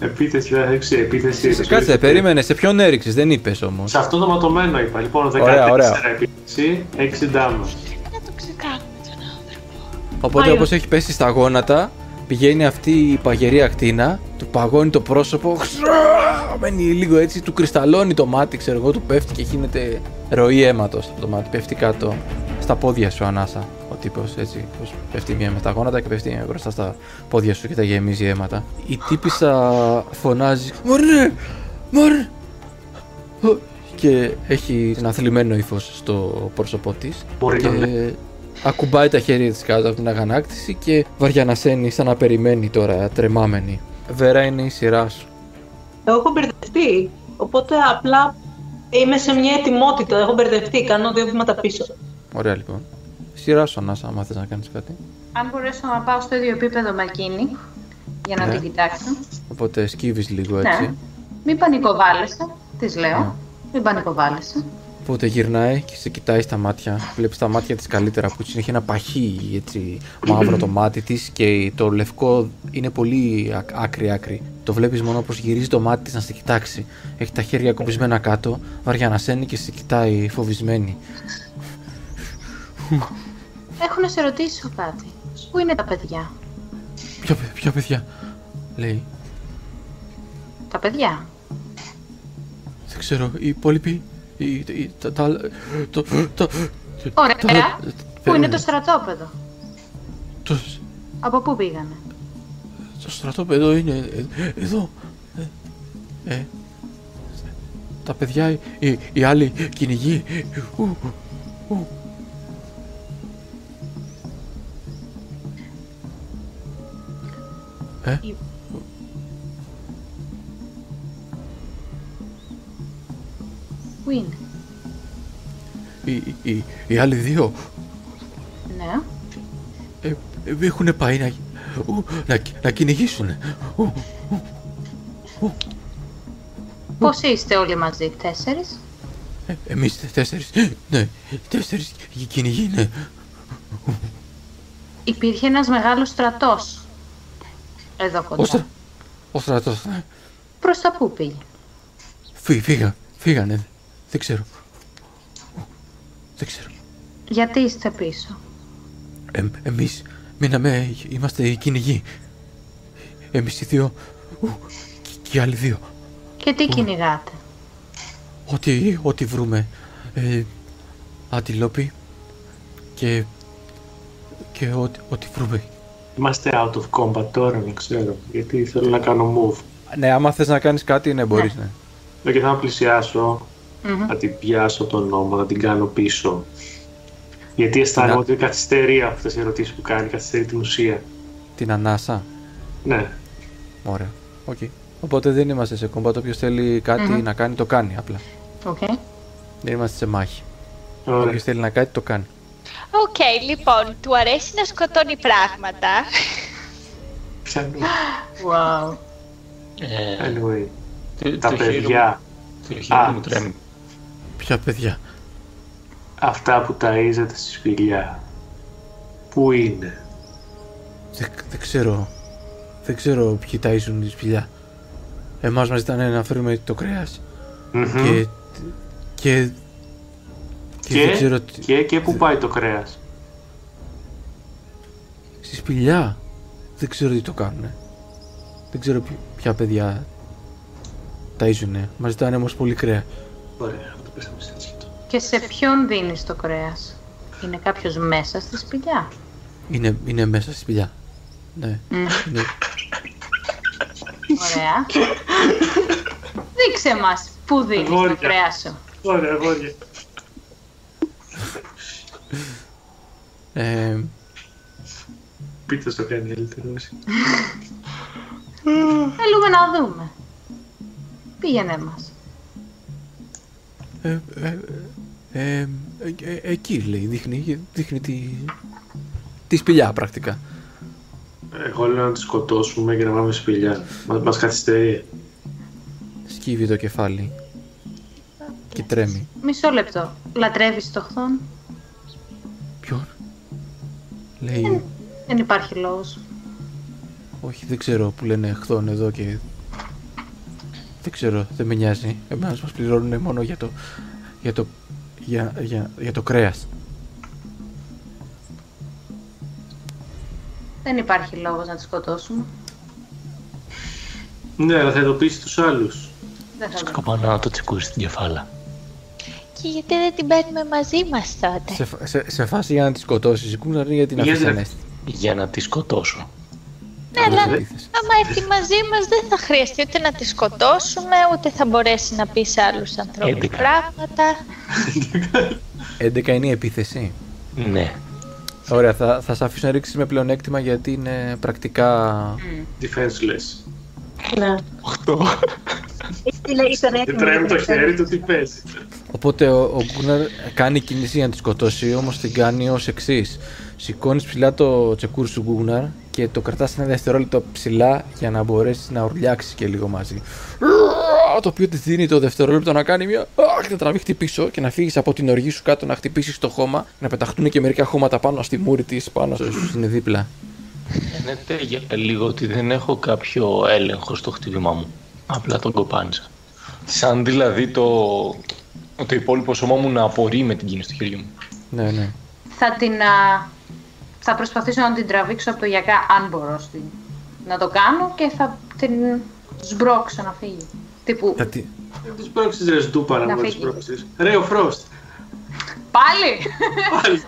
Επίθεση, δεν έξι, επίθεση. Κάτσε, περίμενε. Σε ποιον έριξες, δεν είπες όμως. Σε αυτό το ματωμένο είπα. Λοιπόν, 14 Ωραία, ωραία. επίθεση, 6 damage. να το ξεκάνουμε τον άνθρωπο. Οπότε Μάλιστα. όπως έχει πέσει στα γόνατα, πηγαίνει αυτή η παγερή ακτίνα, του παγώνει το πρόσωπο, χρυσά, μένει λίγο έτσι, του κρυσταλλώνει το μάτι, ξέρω εγώ, του πέφτει και γίνεται ροή αίματος από το μάτι. Πέφτει κάτω στα πόδια σου ανάσα. Ο τύπος έτσι, πως πέφτει μία με τα γόνατα και πέφτει μία μπροστά στα πόδια σου και τα γεμίζει αίματα. Η τύπησα φωνάζει: Μωρέ! Μωρέ! Ω, Και έχει ένα θλιμμένο ύφος στο πρόσωπό της. Μπορεί Και να είναι. Ακουμπάει τα χέρια της κάτω από την αγανάκτηση και βαριανασένει σαν να περιμένει τώρα, τρεμάμενη. Βέρα είναι η σειρά σου. Εγώ έχω μπερδευτεί. Οπότε απλά είμαι σε μια ετοιμότητα. Έχω μπερδευτεί. Κάνω δύο βήματα πίσω. Ωραία λοιπόν. Σειρά σου, Ανάσα, άμα θες να κάνεις κάτι. Αν μπορέσω να πάω στο ίδιο επίπεδο με εκείνη, για να Ναι. την κοιτάξω. Οπότε σκύβεις λίγο έτσι. Ναι. Μην πανικοβάλλεσαι, της λέω. Ναι. Μην πανικοβάλλεσαι. Οπότε γυρνάει και σε κοιτάει στα μάτια. Βλέπεις τα μάτια της καλύτερα που της έχει ένα παχύ έτσι μαύρο το μάτι της και το λευκό είναι πολύ ακ- άκρη άκρη. Το βλέπεις μόνο πως γυρίζει το μάτι της να σε κοιτάξει. Έχει τα χέρια κουμπισμένα κάτω, βαριανασένει και σε κοιτάει φοβισμένη. Έχω να σε ρωτήσω κάτι. Πού είναι τα παιδιά; Ποια, παι- ποια παιδιά, λέει. Τα παιδιά; Δεν ξέρω, οι υπόλοιποι. Οι- οι- τα, τα, το, το, Ωραία. τα- Πού είναι το στρατόπεδο. το, Από πού πήγανε; το στρατόπεδο είναι ε, εδώ. Ε, ε, τα παιδιά, οι, οι άλλοι κυνηγοί. Ου, ου. Ε, Πού είναι. οι, οι, οι άλλοι δύο; Ναι. ε, έχουν πάει να, ου, να, να κυνηγήσουν. Ου, Πώς είστε όλοι μαζί, τέσσερις; ε, εμείς τε- τέσσερις, ναι, τέσσερις οι κυνηγοί, ναι. Υπήρχε ένας μεγάλος στρατός εδώ Ο, κοντά. στρα, ο στρατός, ναι. Προς τα πού πήγε. Φύ, φύγα, φύγανε, δεν ξέρω. Δεν ξέρω. Γιατί είστε πίσω; Ε, εμείς μείναμε, είμαστε οι κυνηγοί. Εμείς οι δύο, ου, και, και οι άλλοι δύο. Και τι κυνηγάτε; Ό,τι, ό,τι βρούμε. Ε, αντιλόπι και, και ό,τι, ό,τι βρούμε. Είμαστε out of combat τώρα, να ξέρω. Γιατί θέλω να κάνω move. Ναι, άμα θες να κάνεις κάτι, ναι, μπορείς, ναι. Ναι, και θα πλησιάσω, Μμμ. να την πιάσω τον νόμο, να την κάνω πίσω. Γιατί αισθάνομαι Να- ότι καθυστερεί από αυτές οι ερωτήσεις που κάνει, καθυστερεί την ουσία. Την ανάσα. Ναι. Ωραία. Οκ. Οπότε δεν είμαστε σε combat. Όποιος θέλει κάτι Μμμ. να κάνει, το κάνει απλά. Οκ. Δεν είμαστε σε μάχη. Ωραία. Όποιος θέλει να κάνει, το κάνει. Οκ, λοιπόν, του αρέσει να σκοτώνει πράγματα. Πιανού. Wow. Ε, Anyway, το- τα το χέρι παιδιά, μου- Το χέρι Α. μου τρέμει. Ποια παιδιά. αυτά που ταΐζετε στη σπηλιά, πού είναι; Δεν, δεν ξέρω. Δεν ξέρω ποιοι ταΐζουν τη σπηλιά. Εμάς μας ζητάνε να φέρουμε το κρέας. Μμμ. Και, και, και, Και, δεν ξέρω τι... και, και πού πάει το κρέας; Στη σπηλιά. Δεν ξέρω τι το κάνουνε. Δεν ξέρω ποι- ποια παιδιά ταΐζουνε. Μας ζητάνε όμως πολύ κρέα. Ωραία, αυτό πέσαμε σε έτσι. Και σε ποιον δίνεις το κρέας; Είναι κάποιος μέσα στη σπηλιά; Είναι, είναι μέσα στη σπηλιά. Ναι. Μμ. Είναι, Ωραία. Δείξε μας πού δίνεις το Αγόρια. κρέας σου. Ωραία, αγόρια. ε, Πείτε στο κάνει καλύτερο εσύ. Θέλουμε να δούμε. Πήγαινε μας. Ε, ε, ε, ε, ε, εκεί λέει, δείχνει, δείχνει τη, τη σπηλιά πρακτικά. Εγώ λέω να τη σκοτώσουμε και να πάμε σπηλιά. Μα, μας καθυστερεί. Σκύβει το κεφάλι και τρέμει. Μισό λεπτό. Λατρεύεις το χθόν; Ποιον; Λέει, Δεν υπάρχει λόγος. όχι δεν ξέρω που λένε χθόν εδώ και... Δεν ξέρω, δεν με νοιάζει. Εμάς μας πληρώνουν μόνο για το... Για το, για, για, για το κρέας. Δεν υπάρχει λόγος να τη σκοτώσουμε. Ναι, αλλά θα ειδοποιήσει τους άλλους. Δεν θα το. Σκοπά να το τσεκούρει στην κεφάλα. Και γιατί δεν την παίρνουμε μαζί μας τότε; Σε, φα- σε, σε φάση για να τη σκοτώσεις, η Κούγναρ είναι για την Γιατί αφήσει δεν- ανέστη. Για να τη σκοτώσω. Ναι, αλλά Αντίθεση. άμα έρθει μαζί μας δεν θα χρειαστεί ούτε να τη σκοτώσουμε, ούτε θα μπορέσει να πεις σε άλλους ανθρώπους Έντεκα. πράγματα. 11 είναι η επίθεση. Ναι. Ωραία, θα, θα σε αφήσω να ρίξεις με πλεονέκτημα γιατί είναι πρακτικά... Defenseless. Ναι. 8. Είναι υπερέτοιμη. Και τρέμει το χέρι του, τι παίζει. Οπότε ο, ο Γκούναρ κάνει κίνηση για να τη σκοτώσει, όμως την κάνει ως εξής. Σηκώνεις ψηλά το τσεκούρ σου Γκούναρ και το κρατάς ένα δευτερόλεπτο ψηλά για να μπορέσεις να ουρλιάξεις και λίγο μαζί. Το οποίο της δίνει το δευτερόλεπτο να κάνει μια. Αχ, να τραβήχτη πίσω και να φύγεις από την οργή σου κάτω να χτυπήσεις το χώμα, να πεταχτούν και μερικά χώματα πάνω στη μούρη της, πάνω στο είναι δίπλα. Φαίνεται για λίγο ότι δεν έχω κάποιο έλεγχο στο χτύπημά μου. Απλά τον κοπάνισα. Σαν δηλαδή το, το υπόλοιπο σώμα μου να απορεί με την κίνηση του χεριού μου. Ναι, ναι. Θα την. Α, θα προσπαθήσω να την τραβήξω από το γιακά, αν μπορώ στην, να το κάνω και θα την σμπρώξω να φύγει. Τύπου. Θα τη- Δεν τους πρόξεις ρε στούπαρα, Να να τους φύγει. πρόξεις. Ρε ο Frost. Πάλι! Πάλι.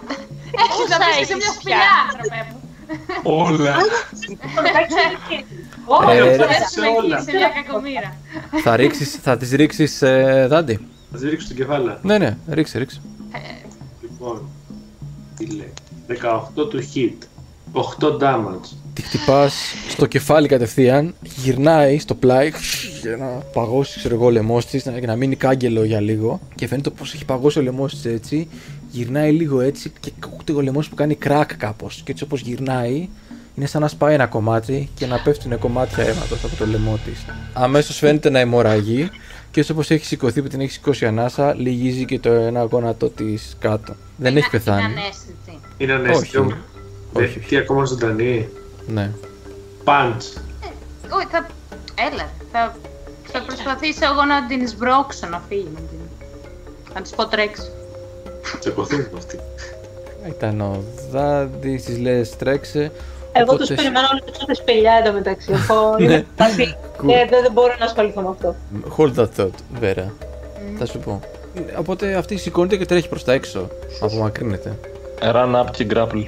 Έχεις να Πόσα μπεις σε μια έχεις σπηλιά, πια; άνθρωπε μου. Όλα. Όχι, Ε, θα ρε. πέσουμε όλα. εκεί σε μια κακομήρα. θα, ρίξεις, θα τις ρίξεις ε, δάντη; Θα τη ρίξω στην κεφάλα. Ναι, ναι, ρίξε, ρίξε. Λοιπόν, τι λέει. 18 του hit. 8 damage. Τη χτυπάς στο κεφάλι κατευθείαν, γυρνάει στο πλάι για να παγώσει ξέρω εγώ, ο λαιμός της, για να μείνει κάγκελο για λίγο. Και φαίνεται πως έχει παγώσει ο λαιμός της έτσι. Γυρνάει λίγο έτσι και ακούγεται ο λαιμός που κάνει κράκ κάπως. Και έτσι όπως γυρνάει, είναι σαν να σπάει ένα κομμάτι και να πέφτουν κομμάτια αίματος από το λαιμό της. Αμέσως φαίνεται να αιμορραγεί και έτσι όπως έχει σηκωθεί που την έχει σηκώσει ανάσα, λυγίζει και το ένα γόνατο της κάτω. Δεν έχει πεθάνει. Είναι ανέστητη. Είναι ανέστητο. Όχι. Δεν- Όχι, όχι. Τι ακόμα ζωντανή. Ναι. Πάντς. Όχι, θα... Έλα, θα... θα προσπαθήσω εγώ να την σμπρώξω να φύγει. Να, την... να της πω τρέξω. Τσακωθούν αυτή. Ήταν ο Δάντη, της λες τρέξε. Εγώ Οπότε- τους περιμένω όλους τους σπηλιά εντωμεταξύ. Εγώ Ναι. είμαι σταθή και δεν, δεν μπορώ να ασχοληθώ με αυτό. Hold that thought, Βέρα. Θα σου πω. Οπότε αυτή σηκώνεται και τρέχει προς τα έξω. Απομακρύνεται. Run up και grapple.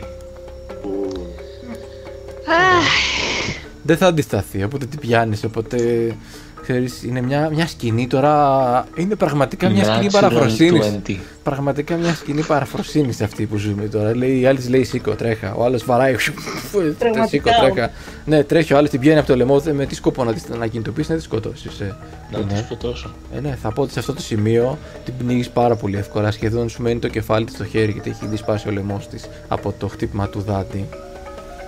Δεν θα αντισταθεί, οπότε την πιάνεις. Οπότε ξέρεις, είναι μια, μια σκηνή τώρα. Είναι πραγματικά μια σκηνή Natural παραφροσύνης. 20. Πραγματικά μια σκηνή παραφροσύνης αυτή που ζούμε τώρα. Λέει, η άλλης της λέει σήκω, τρέχα. Ο άλλος βαράει. σήκω, Πραγματικά. τρέχα. Ναι, τρέχει ο άλλος την πιάνει από το λαιμό. Με τι σκοπό να την ανακινητοποιήσει, να της σκοτώσεις. Ε. Να της Ναι. σκοτώσω. Ε, ναι, θα πω ότι σε αυτό το σημείο την πνίγεις πάρα πολύ εύκολα. Σχεδόν σου μένει το κεφάλι της στο χέρι γιατί έχει ήδη σπάσει ο λαιμός της από το χτύπημα του δάντη.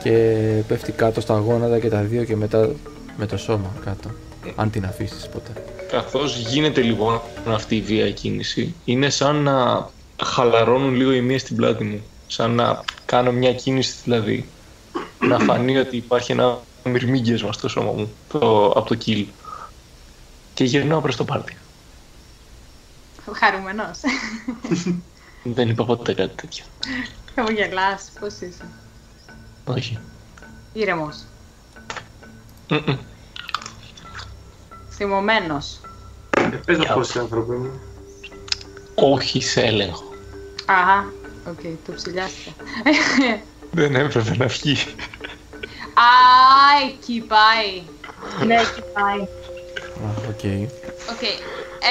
Και πέφτει κάτω στα γόνατα και τα δύο και μετά με το σώμα κάτω. Αν την αφήσεις ποτέ. Καθώς γίνεται λοιπόν αυτή η βία κίνηση, είναι σαν να χαλαρώνουν λίγο οι μία στην πλάτη μου. Σαν να κάνω μια κίνηση δηλαδή. να φανεί ότι υπάρχει ένα μυρμήγκιασμα στο σώμα μου το, από το kill. Και γυρνάω προς το πάρτι. Χαρούμενος. Δεν είπα ποτέ κάτι τέτοιο. Χαμογελάς, πώς είσαι; Όχι. Ήρεμος. Μμμ. Θυμωμένος. Ε, Πες να πώς άνθρωποι μου. Όχι σε έλεγχο. Αχα, οκ, το ψυλλιάστηκα. Δεν έπρεπε να βγει. Α, εκεί πάει. Ναι, εκεί πάει. Α, οκ. Οκ,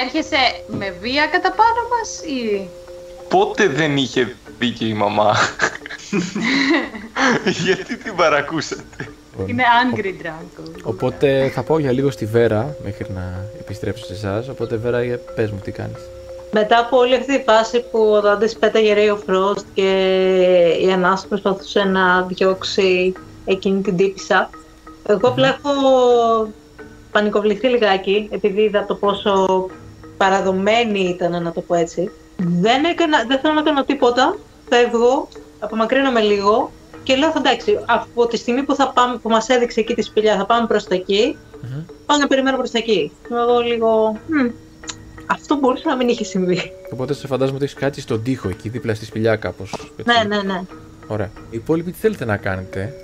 έρχεσαι με βία κατά πάνω μας ή... Πότε δεν είχε δίκιο η μαμά; Γιατί την παρακούσατε; Είναι angry drunk. Οπότε θα πάω για λίγο στη Βέρα μέχρι να επιστρέψω σε εσάς. Οπότε Βέρα, για πες μου τι κάνεις. Μετά από όλη αυτή τη φάση που ο Δάντες πέταγε Ray of Frost και η Ανάστα προσπαθούσε να διώξει εκείνη την τύπισσα, εγώ απλά έχω πανικοβληθεί λιγάκι, επειδή είδα το πόσο παραδομένη ήταν, να το πω έτσι. Δεν, έκανα, δεν θέλω να κάνω τίποτα, φεύγω, απομακρύνομαι λίγο και λέω εντάξει, από τη στιγμή που, θα πάμε, που μας έδειξε εκεί τη σπηλιά θα πάμε προς τα εκεί, Μμμ. πάω να περιμένω προς τα εκεί. Εγώ λίγο, «Μμ, αυτό μπορούσε να μην είχε συμβεί. Οπότε σε φαντάζομαι ότι έχεις κάτι στον τοίχο εκεί δίπλα στη σπηλιά κάπως. Ναι, ναι, ναι. Ωραία. Οι υπόλοιποι τι θέλετε να κάνετε;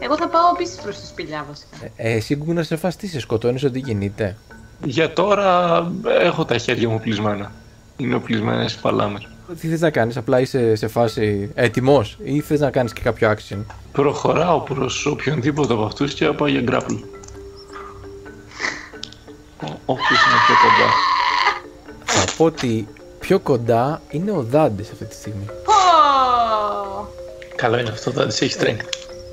Εγώ θα πάω επίσης προς τη σπηλιά βασικά. Ε, εσύ Γκούνα σε φάση τι σε σκοτώνεις ότι κινείται; Για τώρα έχω τα χέρια μου πλεισμένα. Είναι οπλισμένες οι παλάμες. Τι θες να κάνεις, απλά είσαι σε φάση έτοιμος ή θες να κάνεις και κάποιο action; Προχωράω προς οποιονδήποτε από αυτούς και πάω για grapple. Ο- Όποιος είναι πιο κοντά. Θα πω ότι πιο κοντά είναι ο Δάντης αυτή τη στιγμή. Πω! Καλό είναι αυτό, θα της έχεις strength.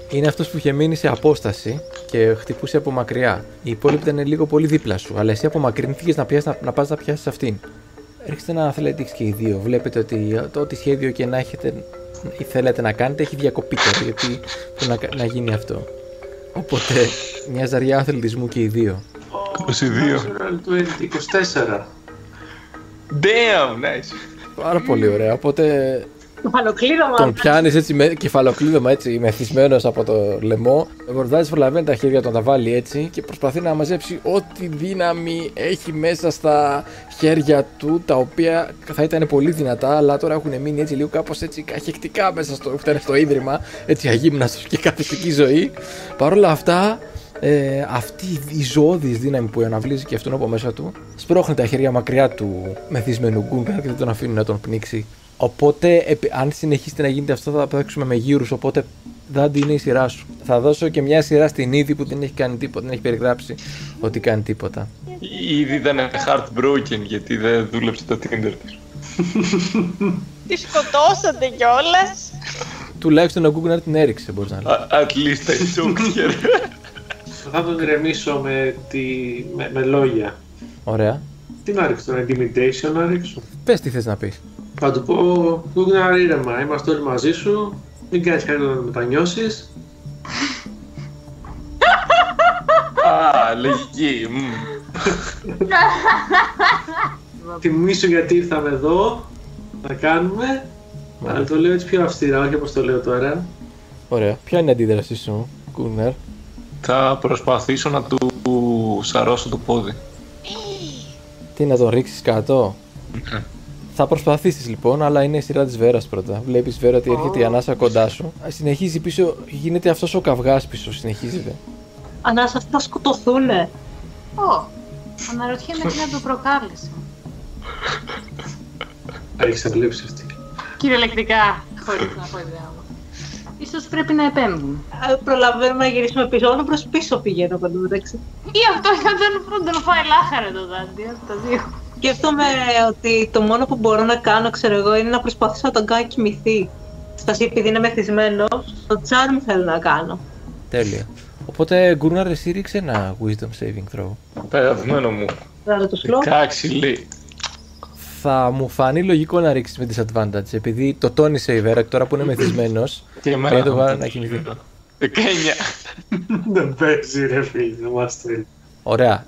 Είναι αυτός που είχε μείνει σε απόσταση και χτυπούσε από μακριά. Οι υπόλοιποι ήταν λίγο πολύ δίπλα σου, αλλά εσύ απομακρύνθηκες να, πιάσεις, να, να πας να πιάσεις αυτήν. Ρίξτε ένα athletics και οι δύο. Βλέπετε ότι το ό,τι σχέδιο και να έχετε ή θέλετε να κάνετε έχει διακοπεί τώρα, γιατί που να, να γίνει αυτό. Οπότε μια ζαριά αθλητισμού και οι δύο. 22. Natural 20, 24. Damn, nice. Πάρα πολύ ωραία. Οπότε Κεφαλοκλείδωμα. τον πιάνεις έτσι με κεφαλοκλείδωμα έτσι μεθυσμένος από το λαιμό. Ο Γορδάζη προλαβαίνει τα χέρια του να τα βάλει έτσι και προσπαθεί να μαζέψει ό,τι δύναμη έχει μέσα στα χέρια του, τα οποία θα ήταν πολύ δυνατά, αλλά τώρα έχουν μείνει έτσι λίγο κάπως έτσι καχεκτικά μέσα στο, φτάνε στο ίδρυμα, έτσι αγύμναστος και καθιστική ζωή. Παρ' όλα αυτά, ε, αυτή η ζωώδης δύναμη που αναβλύζει και αυτόν από μέσα του σπρώχνει τα χέρια μακριά του μεθυσμένου γκούγκα και δεν τον αφήνει να τον πνίξει. Οπότε, επι- αν συνεχίσετε να γίνεται αυτό, θα παίξουμε με γύρους. Οπότε, Δάντι είναι η σειρά σου. Θα δώσω και μια σειρά στην είδη που δεν έχει κάνει τίποτα, δεν έχει περιγράψει ότι κάνει τίποτα. Ήδη ήταν heartbroken γιατί δεν δούλεψε το Tinder της. Τη σκοτώσατε κιόλας. Τουλάχιστον ο Γκούγκναρ την έριξε, μπορείς να λέει. At least I choked her. Θα τον γκρεμίσω με, τη... με, με λόγια. Ωραία. Τι να ρίξω, τον intimidation να ρίξω. Πες τι θες να πεις. Θα του πω, Γκούγκναρ ήρεμα, είμαστε όλοι μαζί σου. Μην κάνεις κάτι να μετανιώσεις. Α, λογική. μμ. Τιμή σου γιατί ήρθαμε εδώ να κάνουμε. Αλλά το λέω έτσι πιο αυστηρά, όχι όπως το λέω τώρα. Ωραία. Ποια είναι η αντίδρασή σου, Γκούγκναρ. Θα προσπαθήσω να του σαρώσω το πόδι. Τι να τον ρίξεις κάτω; Θα προσπαθήσεις λοιπόν, αλλά είναι η σειρά της Βέρας πρώτα. Βλέπεις Βέρα ότι έρχεται η ανάσα κοντά σου. Συνεχίζει πίσω, γίνεται αυτός ο καυγάς πίσω. Συνεχίζεται. Ανάσα, αυτοί θα σκοτωθούνε. Ω, αναρωτιέμαι τι να το προκάλεσε. Θα έχεις αντλέψει αυτή. Κυριολεκτικά, χωρίς να πω ιδέα μου. Ίσως πρέπει να επέμβουν. Α, Προλαβαίνουμε να γυρίσουμε πίσω. Όλο προς πίσω πηγαίνω από μεταξύ. Ή αυτό για τον, τον φάει λάχαρα το δάντι, αυτά τα δύο. Σκέφτομαι ότι το μόνο που μπορώ να κάνω, ξέρω εγώ, είναι να προσπαθήσω να τον κάνω κοιμηθεί. Στασί, επειδή είναι μεθυσμένο, το charm θέλω να κάνω. Τέλεια. Οπότε, Γκούρναρ, εσύ ρίξε ένα wisdom saving throw. Το αγαπημένο μου. Βάλω το σλό. 16 λέει. Θα μου φανεί λογικό να ρίξεις με disadvantage, επειδή το τόνισε η Βέρα και τώρα που είναι μεθυσμένος. Και εμένα Πρέπει να το θα βάλω μου να το κοιμηθεί. 19. Δεν παίζει ρε φίλε, δεν μας θέλει. Ωραία.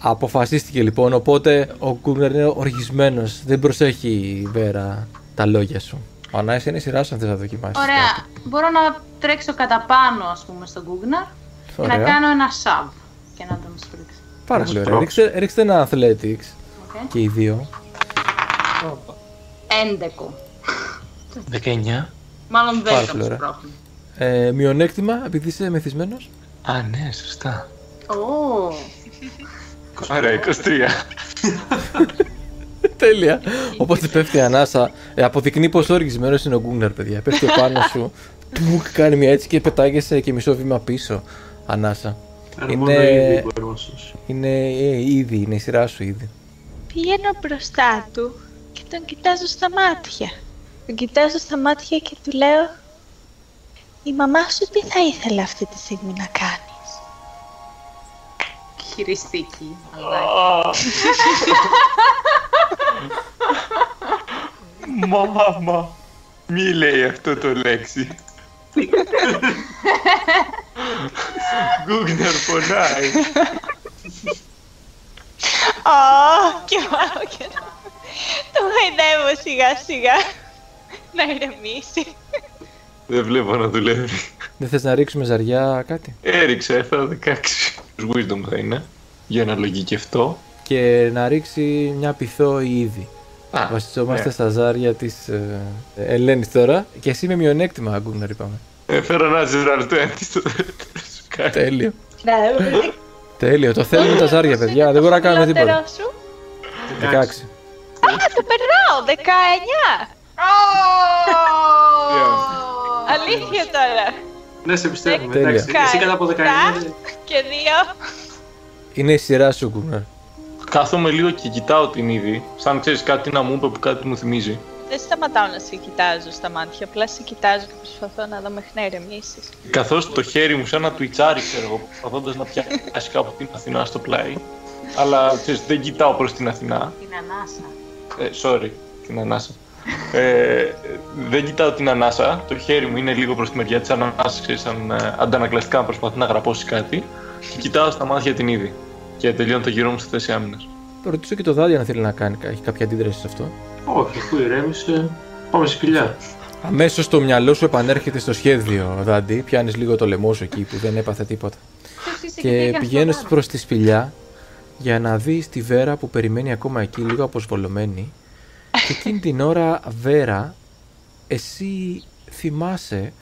Αποφασίστηκε λοιπόν, οπότε ο Γκούρναρ είναι οργισμένος. Δεν προσέχει η Βέρα τα λόγια σου. Ο Ανάης είναι η σειρά σου αν θες να δοκιμάσεις. Ωραία. Μπορώ να τρέξω κατά πάνω, ας πούμε, στον Γκούγναρ και να Ωραία. κάνω ένα shove και να τον σπρώξω. Πάρα πολύ ωραία. Ρίξτε, ρίξτε ένα athletics Οκ. και οι δύο. Έντεκα. 19. Μάλλον Πάρα δέκα πολύ μου ωραία. σπρώχνει. Ε, μειονέκτημα, επειδή είσαι μεθυσμένος. Α, ναι, σωστά. Ω, Άρα 23. Τέλεια. Οπότε πέφτει η ανάσα. Ε, αποδεικνύει πόσο οργισμένος είναι ο Γκούγκναρ, παιδιά. Πέφτει πάνω σου. Τουκ, κάνει μια έτσι και πετάγεσαι και μισό βήμα πίσω. Ανάσα. Άρα Είναι- μόνο ήδη μπορεί να σώσει. Είναι ε, ήδη, είναι η σειρά σου ήδη. Πηγαίνω μπροστά του και τον κοιτάζω στα μάτια. Τον κοιτάζω στα μάτια και του λέω «Η μαμά σου τι θα ήθελε αυτή τη στιγμή να κάνεις» χειριστική. Αλλά Μαμά, μη λέει αυτό το λέξη. Γκούγναρ πονάει. Ω, και πάω και το, το χαϊδεύω σιγά σιγά να ηρεμήσει. Δεν βλέπω να δουλεύει. Δεν θες να ρίξουμε ζαριά κάτι; Έριξε, έφερα 16. Wisdom θα είναι. Για να λογικευτώ. Και να ρίξει μια πυθό ήδη. Α, Βασιζόμαστε ναι. στα ζάρια της ε, Ελένης τώρα. Και εσύ με μειονέκτημα, Γκούγκναρ, είπαμε. Έφερα ένα natural 20 στο δεύτερο σου κάνει. Τέλειο. Ναι, Τέλειο. Το θέλουμε τα ζάρια, παιδιά. Δεν μπορούμε να κάνουμε τίποτα. Χαμηλότερό σου. 16. Α, το περνάω, 19. Αλήθεια τώρα. Ναι, σε πιστεύουμε. Τέλεια. Εντάξει, εσύ κατά από 19. Δέκα. Και δύο. Είναι η σειρά σου, Γκούγκναρ. Κάθομαι λίγο και κοιτάω την είδη. Σαν ξέρεις κάτι να μου είπε που κάτι μου θυμίζει. Δεν σταματάω να σε κοιτάζω στα μάτια, απλά σε κοιτάζω και προσπαθώ να δω μέχρι να ηρεμήσεις. Καθώς το χέρι μου σαν να τουιτσάρει, ξέρω εγώ, προσπαθώντας να πιάσει κάπου την Αθηνά στο πλάι. Αλλά ξέρεις, δεν κοιτάω προς την Αθηνά. την ανάσα. Ε, sorry, την ανάσα. Ε, δεν κοιτάω την ανάσα. Το χέρι μου είναι λίγο προς τη μεριά της ανάσα, ξέρει, σαν ε, αντανακλαστικά να προσπαθεί να γραπώσει κάτι. Και κοιτάω στα μάτια την είδη. Και τελειώνω το γύρο μου στη θέση άμυνας. Το ρωτήσω και το δάδι αν θέλει να κάνει, έχει κάποια αντίδραση σε αυτό. Όχι, αφού ηρέμησε, πάμε στη σπηλιά. Αμέσως το μυαλό σου επανέρχεται στο σχέδιο, Δάντι. Πιάνεις λίγο το λαιμό σου εκεί που δεν έπαθε τίποτα. Ποιος είσαι Και τι πηγαίνεις αυτό προς τη σπηλιά για να δεις τη Βέρα που περιμένει ακόμα εκεί, λίγο αποσβολωμένη. Και εκείνη την ώρα, Βέρα, εσύ θυμάσαι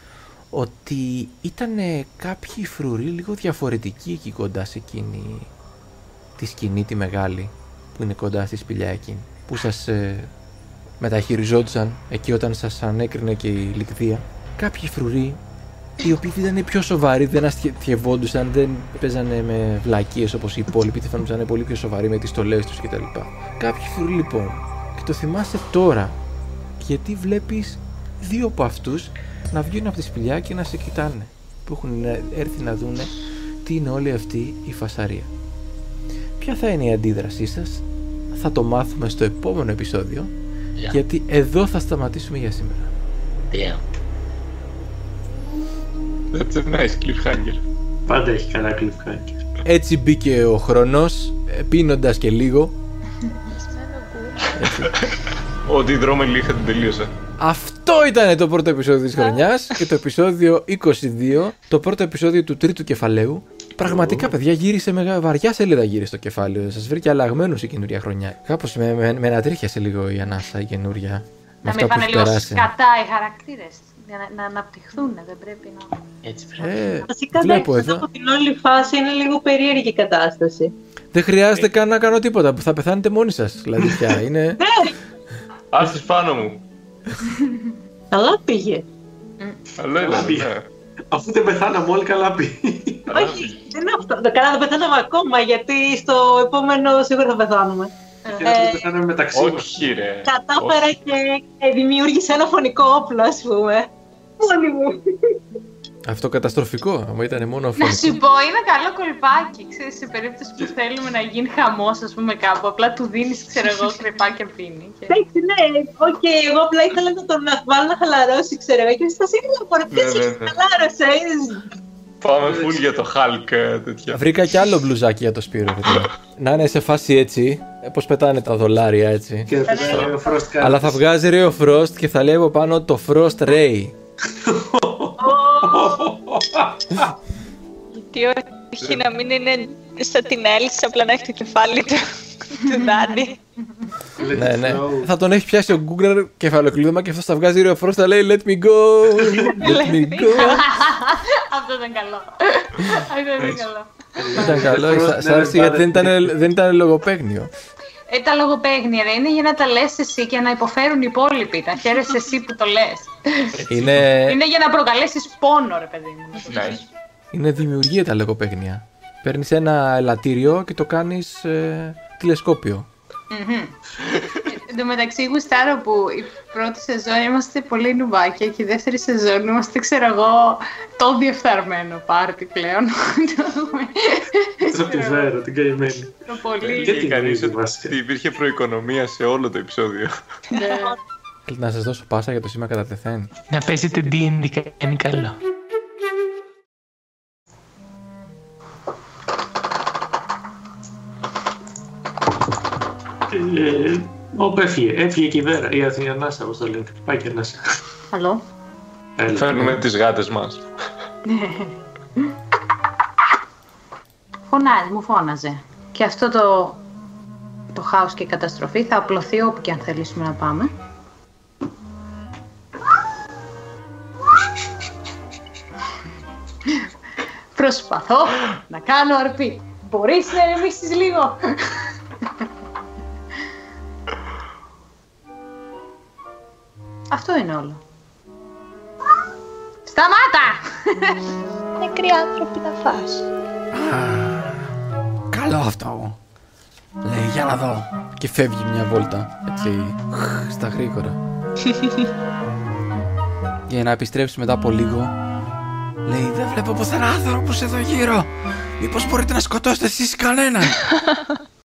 ότι ήταν κάποιοι φρουροί λίγο διαφορετικοί εκεί κοντά σε εκείνη τη σκηνή τη μεγάλη που είναι κοντά στη σπηλιά εκείνη που σας ε, μεταχειριζόντουσαν εκεί όταν σας ανέκρινε και η λικδία κάποιοι φρουροί οι οποίοι ήταν πιο σοβαροί, δεν αστειευόντουσαν, δεν παίζανε με βλακίες όπως οι υπόλοιποι, δεν φαίνονταν πολύ πιο σοβαροί με τις στολές τους κτλ. Κάποιοι φρουροί λοιπόν, και το θυμάσαι τώρα, γιατί βλέπεις δύο από αυτούς να βγουν από τη σπηλιά και να σε κοιτάνε που έχουν έρθει να δούνε τι είναι όλη αυτή η φασαρία. Ποια θα είναι η αντίδρασή σας; Θα το μάθουμε στο επόμενο επεισόδιο Yeah. γιατί εδώ θα σταματήσουμε για σήμερα. Damn. That's a nice cliffhanger. Πάντα έχει καλά cliffhanger. Έτσι μπήκε ο χρόνος ε, πίνοντας και λίγο. Ο αντιδρόμενοι είχα την τελείωσα. Αυτό ήταν το πρώτο επεισόδιο της χρονιάς και το επεισόδιο 22, το πρώτο επεισόδιο του τρίτου κεφαλαίου. Πραγματικά, παιδιά, γύρισε με βαριά σελίδα γύρισε το κεφάλαιο. Σας βρήκε αλλαγμένος η καινούρια χρονιά. Κάπως με, με, με ανατρίχιασε λίγο η ανάσα η καινούρια. Με Να αυτά μην που πάνε έχει λίγο περάσει. σκατά οι χαρακτήρες. Για να, να αναπτυχθούν, δεν πρέπει να... Έτσι πρέπει. Ε, Βασικά βλέπω εντάξει, εδώ. από την όλη φάση είναι λίγο περίεργη η κατάσταση. Δεν χρειάζεται καν να κάνω τίποτα που θα πεθάνετε μόνοι σας. Δηλαδή πια είναι... Άστες πάνω μου. Καλά πήγε. Αλλά έλα, πήγε. ναι. Αφού δεν πεθάναμε όλοι καλά πει. Καλά Όχι, πήγε. δεν είναι αυτό. Το καλά δεν πεθάναμε ακόμα γιατί στο επόμενο σίγουρα θα πεθάνουμε. Και να το πεθάναμε μεταξύ μας. Όχι ρε. Κατάφερα Όχι. και ε, δημιούργησα ένα φονικό όπλο, ας πούμε. Μόνη μου. Αυτό καταστροφικό, άμα ήταν μόνο Να φονικό. σου πω, είναι καλό κολπάκι, ξέρεις, σε περίπτωση που θέλουμε να γίνει χαμός, ας πούμε, κάπου. Απλά του δίνεις, ξέρω εγώ, κρεπάκια πίνει. Και... Εντάξει, ναι, οκ, εγώ απλά ήθελα να τον βάλω να χαλαρώσει, ξέρω εγώ. Και στα σίγουρα μπορεί Ναι, ναι, να ναι. χαλάρωσε. είδες. Πάμε full για το Hulk ε, τέτοια. Βρήκα κι άλλο μπλουζάκι για το Σπύρο. παιδιά. να είναι σε φάση έτσι, πώς πετάνε τα δολάρια έτσι. Και θα πεθάναμε ο Frost Cat. Αλλά θα βγάζει Ray of Frost και θα λέει από πάνω το Frost Ray. Γιατί όχι να μην είναι σαν την Έλση, απλά να έχει το κεφάλι του, του Δάντη. Let ναι, it ναι. flow. θα τον έχει πιάσει ο Google κεφαλοκλείδωμα και αυτός θα βγάζει Ray of Frost θα λέει Let me go. Let me go. Αυτό ήταν καλό. Αυτό ήταν καλό. Ήταν καλό, Frost σα- σ' never άρεσε γιατί δεν bothered ήταν, δεν ήταν λογοπαίγνιο. Ε, τα λογοπαίγνια ρε, είναι για να τα λες εσύ και να υποφέρουν οι υπόλοιποι. Να χαίρεσαι εσύ που το λες. Είναι, Είναι για να προκαλέσεις πόνο, ρε παιδί μου. Nice. είναι δημιουργία τα λογοπαίγνια. Παίρνεις ένα ελαττήριο και το κάνεις τηλεσκόπιο. Μμμ. Εν τω μεταξύ, γουστάρω που η πρώτη σεζόν είμαστε πολύ νουμπάκια και η δεύτερη σεζόν είμαστε, ξέρω εγώ, το διεφθαρμένο πάρτι πλέον. Το έχουμε- Θα τη φέρω, την καημένη. Το πολύ. Και Και την κανείς κρίνει, βασικά. ότι υπήρχε προοικονομία σε όλο το επεισόδιο. Ναι. Θέλετε να σας δώσω πάσα για το σήμα κατά τεθέν. Να παίζετε D&D κάνει καλό. Ε, Όπου έφυγε, έφυγε και η Βέρα, η Αθηνία Νάσα, όπως το λένε. Πάει και Νάσα. Καλό. Έλα. Φέρνουμε τις γάτες μας. Φωνάζει, μου φώναζε. Και αυτό το, το χάος και η καταστροφή θα απλωθεί όπου και αν θελήσουμε να πάμε. Προσπαθώ να κάνω αρπή. Μπορείς να ηρεμήσεις λίγο. Αυτό είναι όλο. Σταμάτα! Νεκροί άνθρωποι να φας. Καλό αυτό. Λέει, για να δω. Και φεύγει μια βόλτα. Έτσι, στα γρήγορα. Για να επιστρέψει μετά από λίγο. Λέει, δεν βλέπω πουθενά άνθρωπους εδώ γύρω. Μήπως μπορείτε να σκοτώσετε εσείς κανέναν;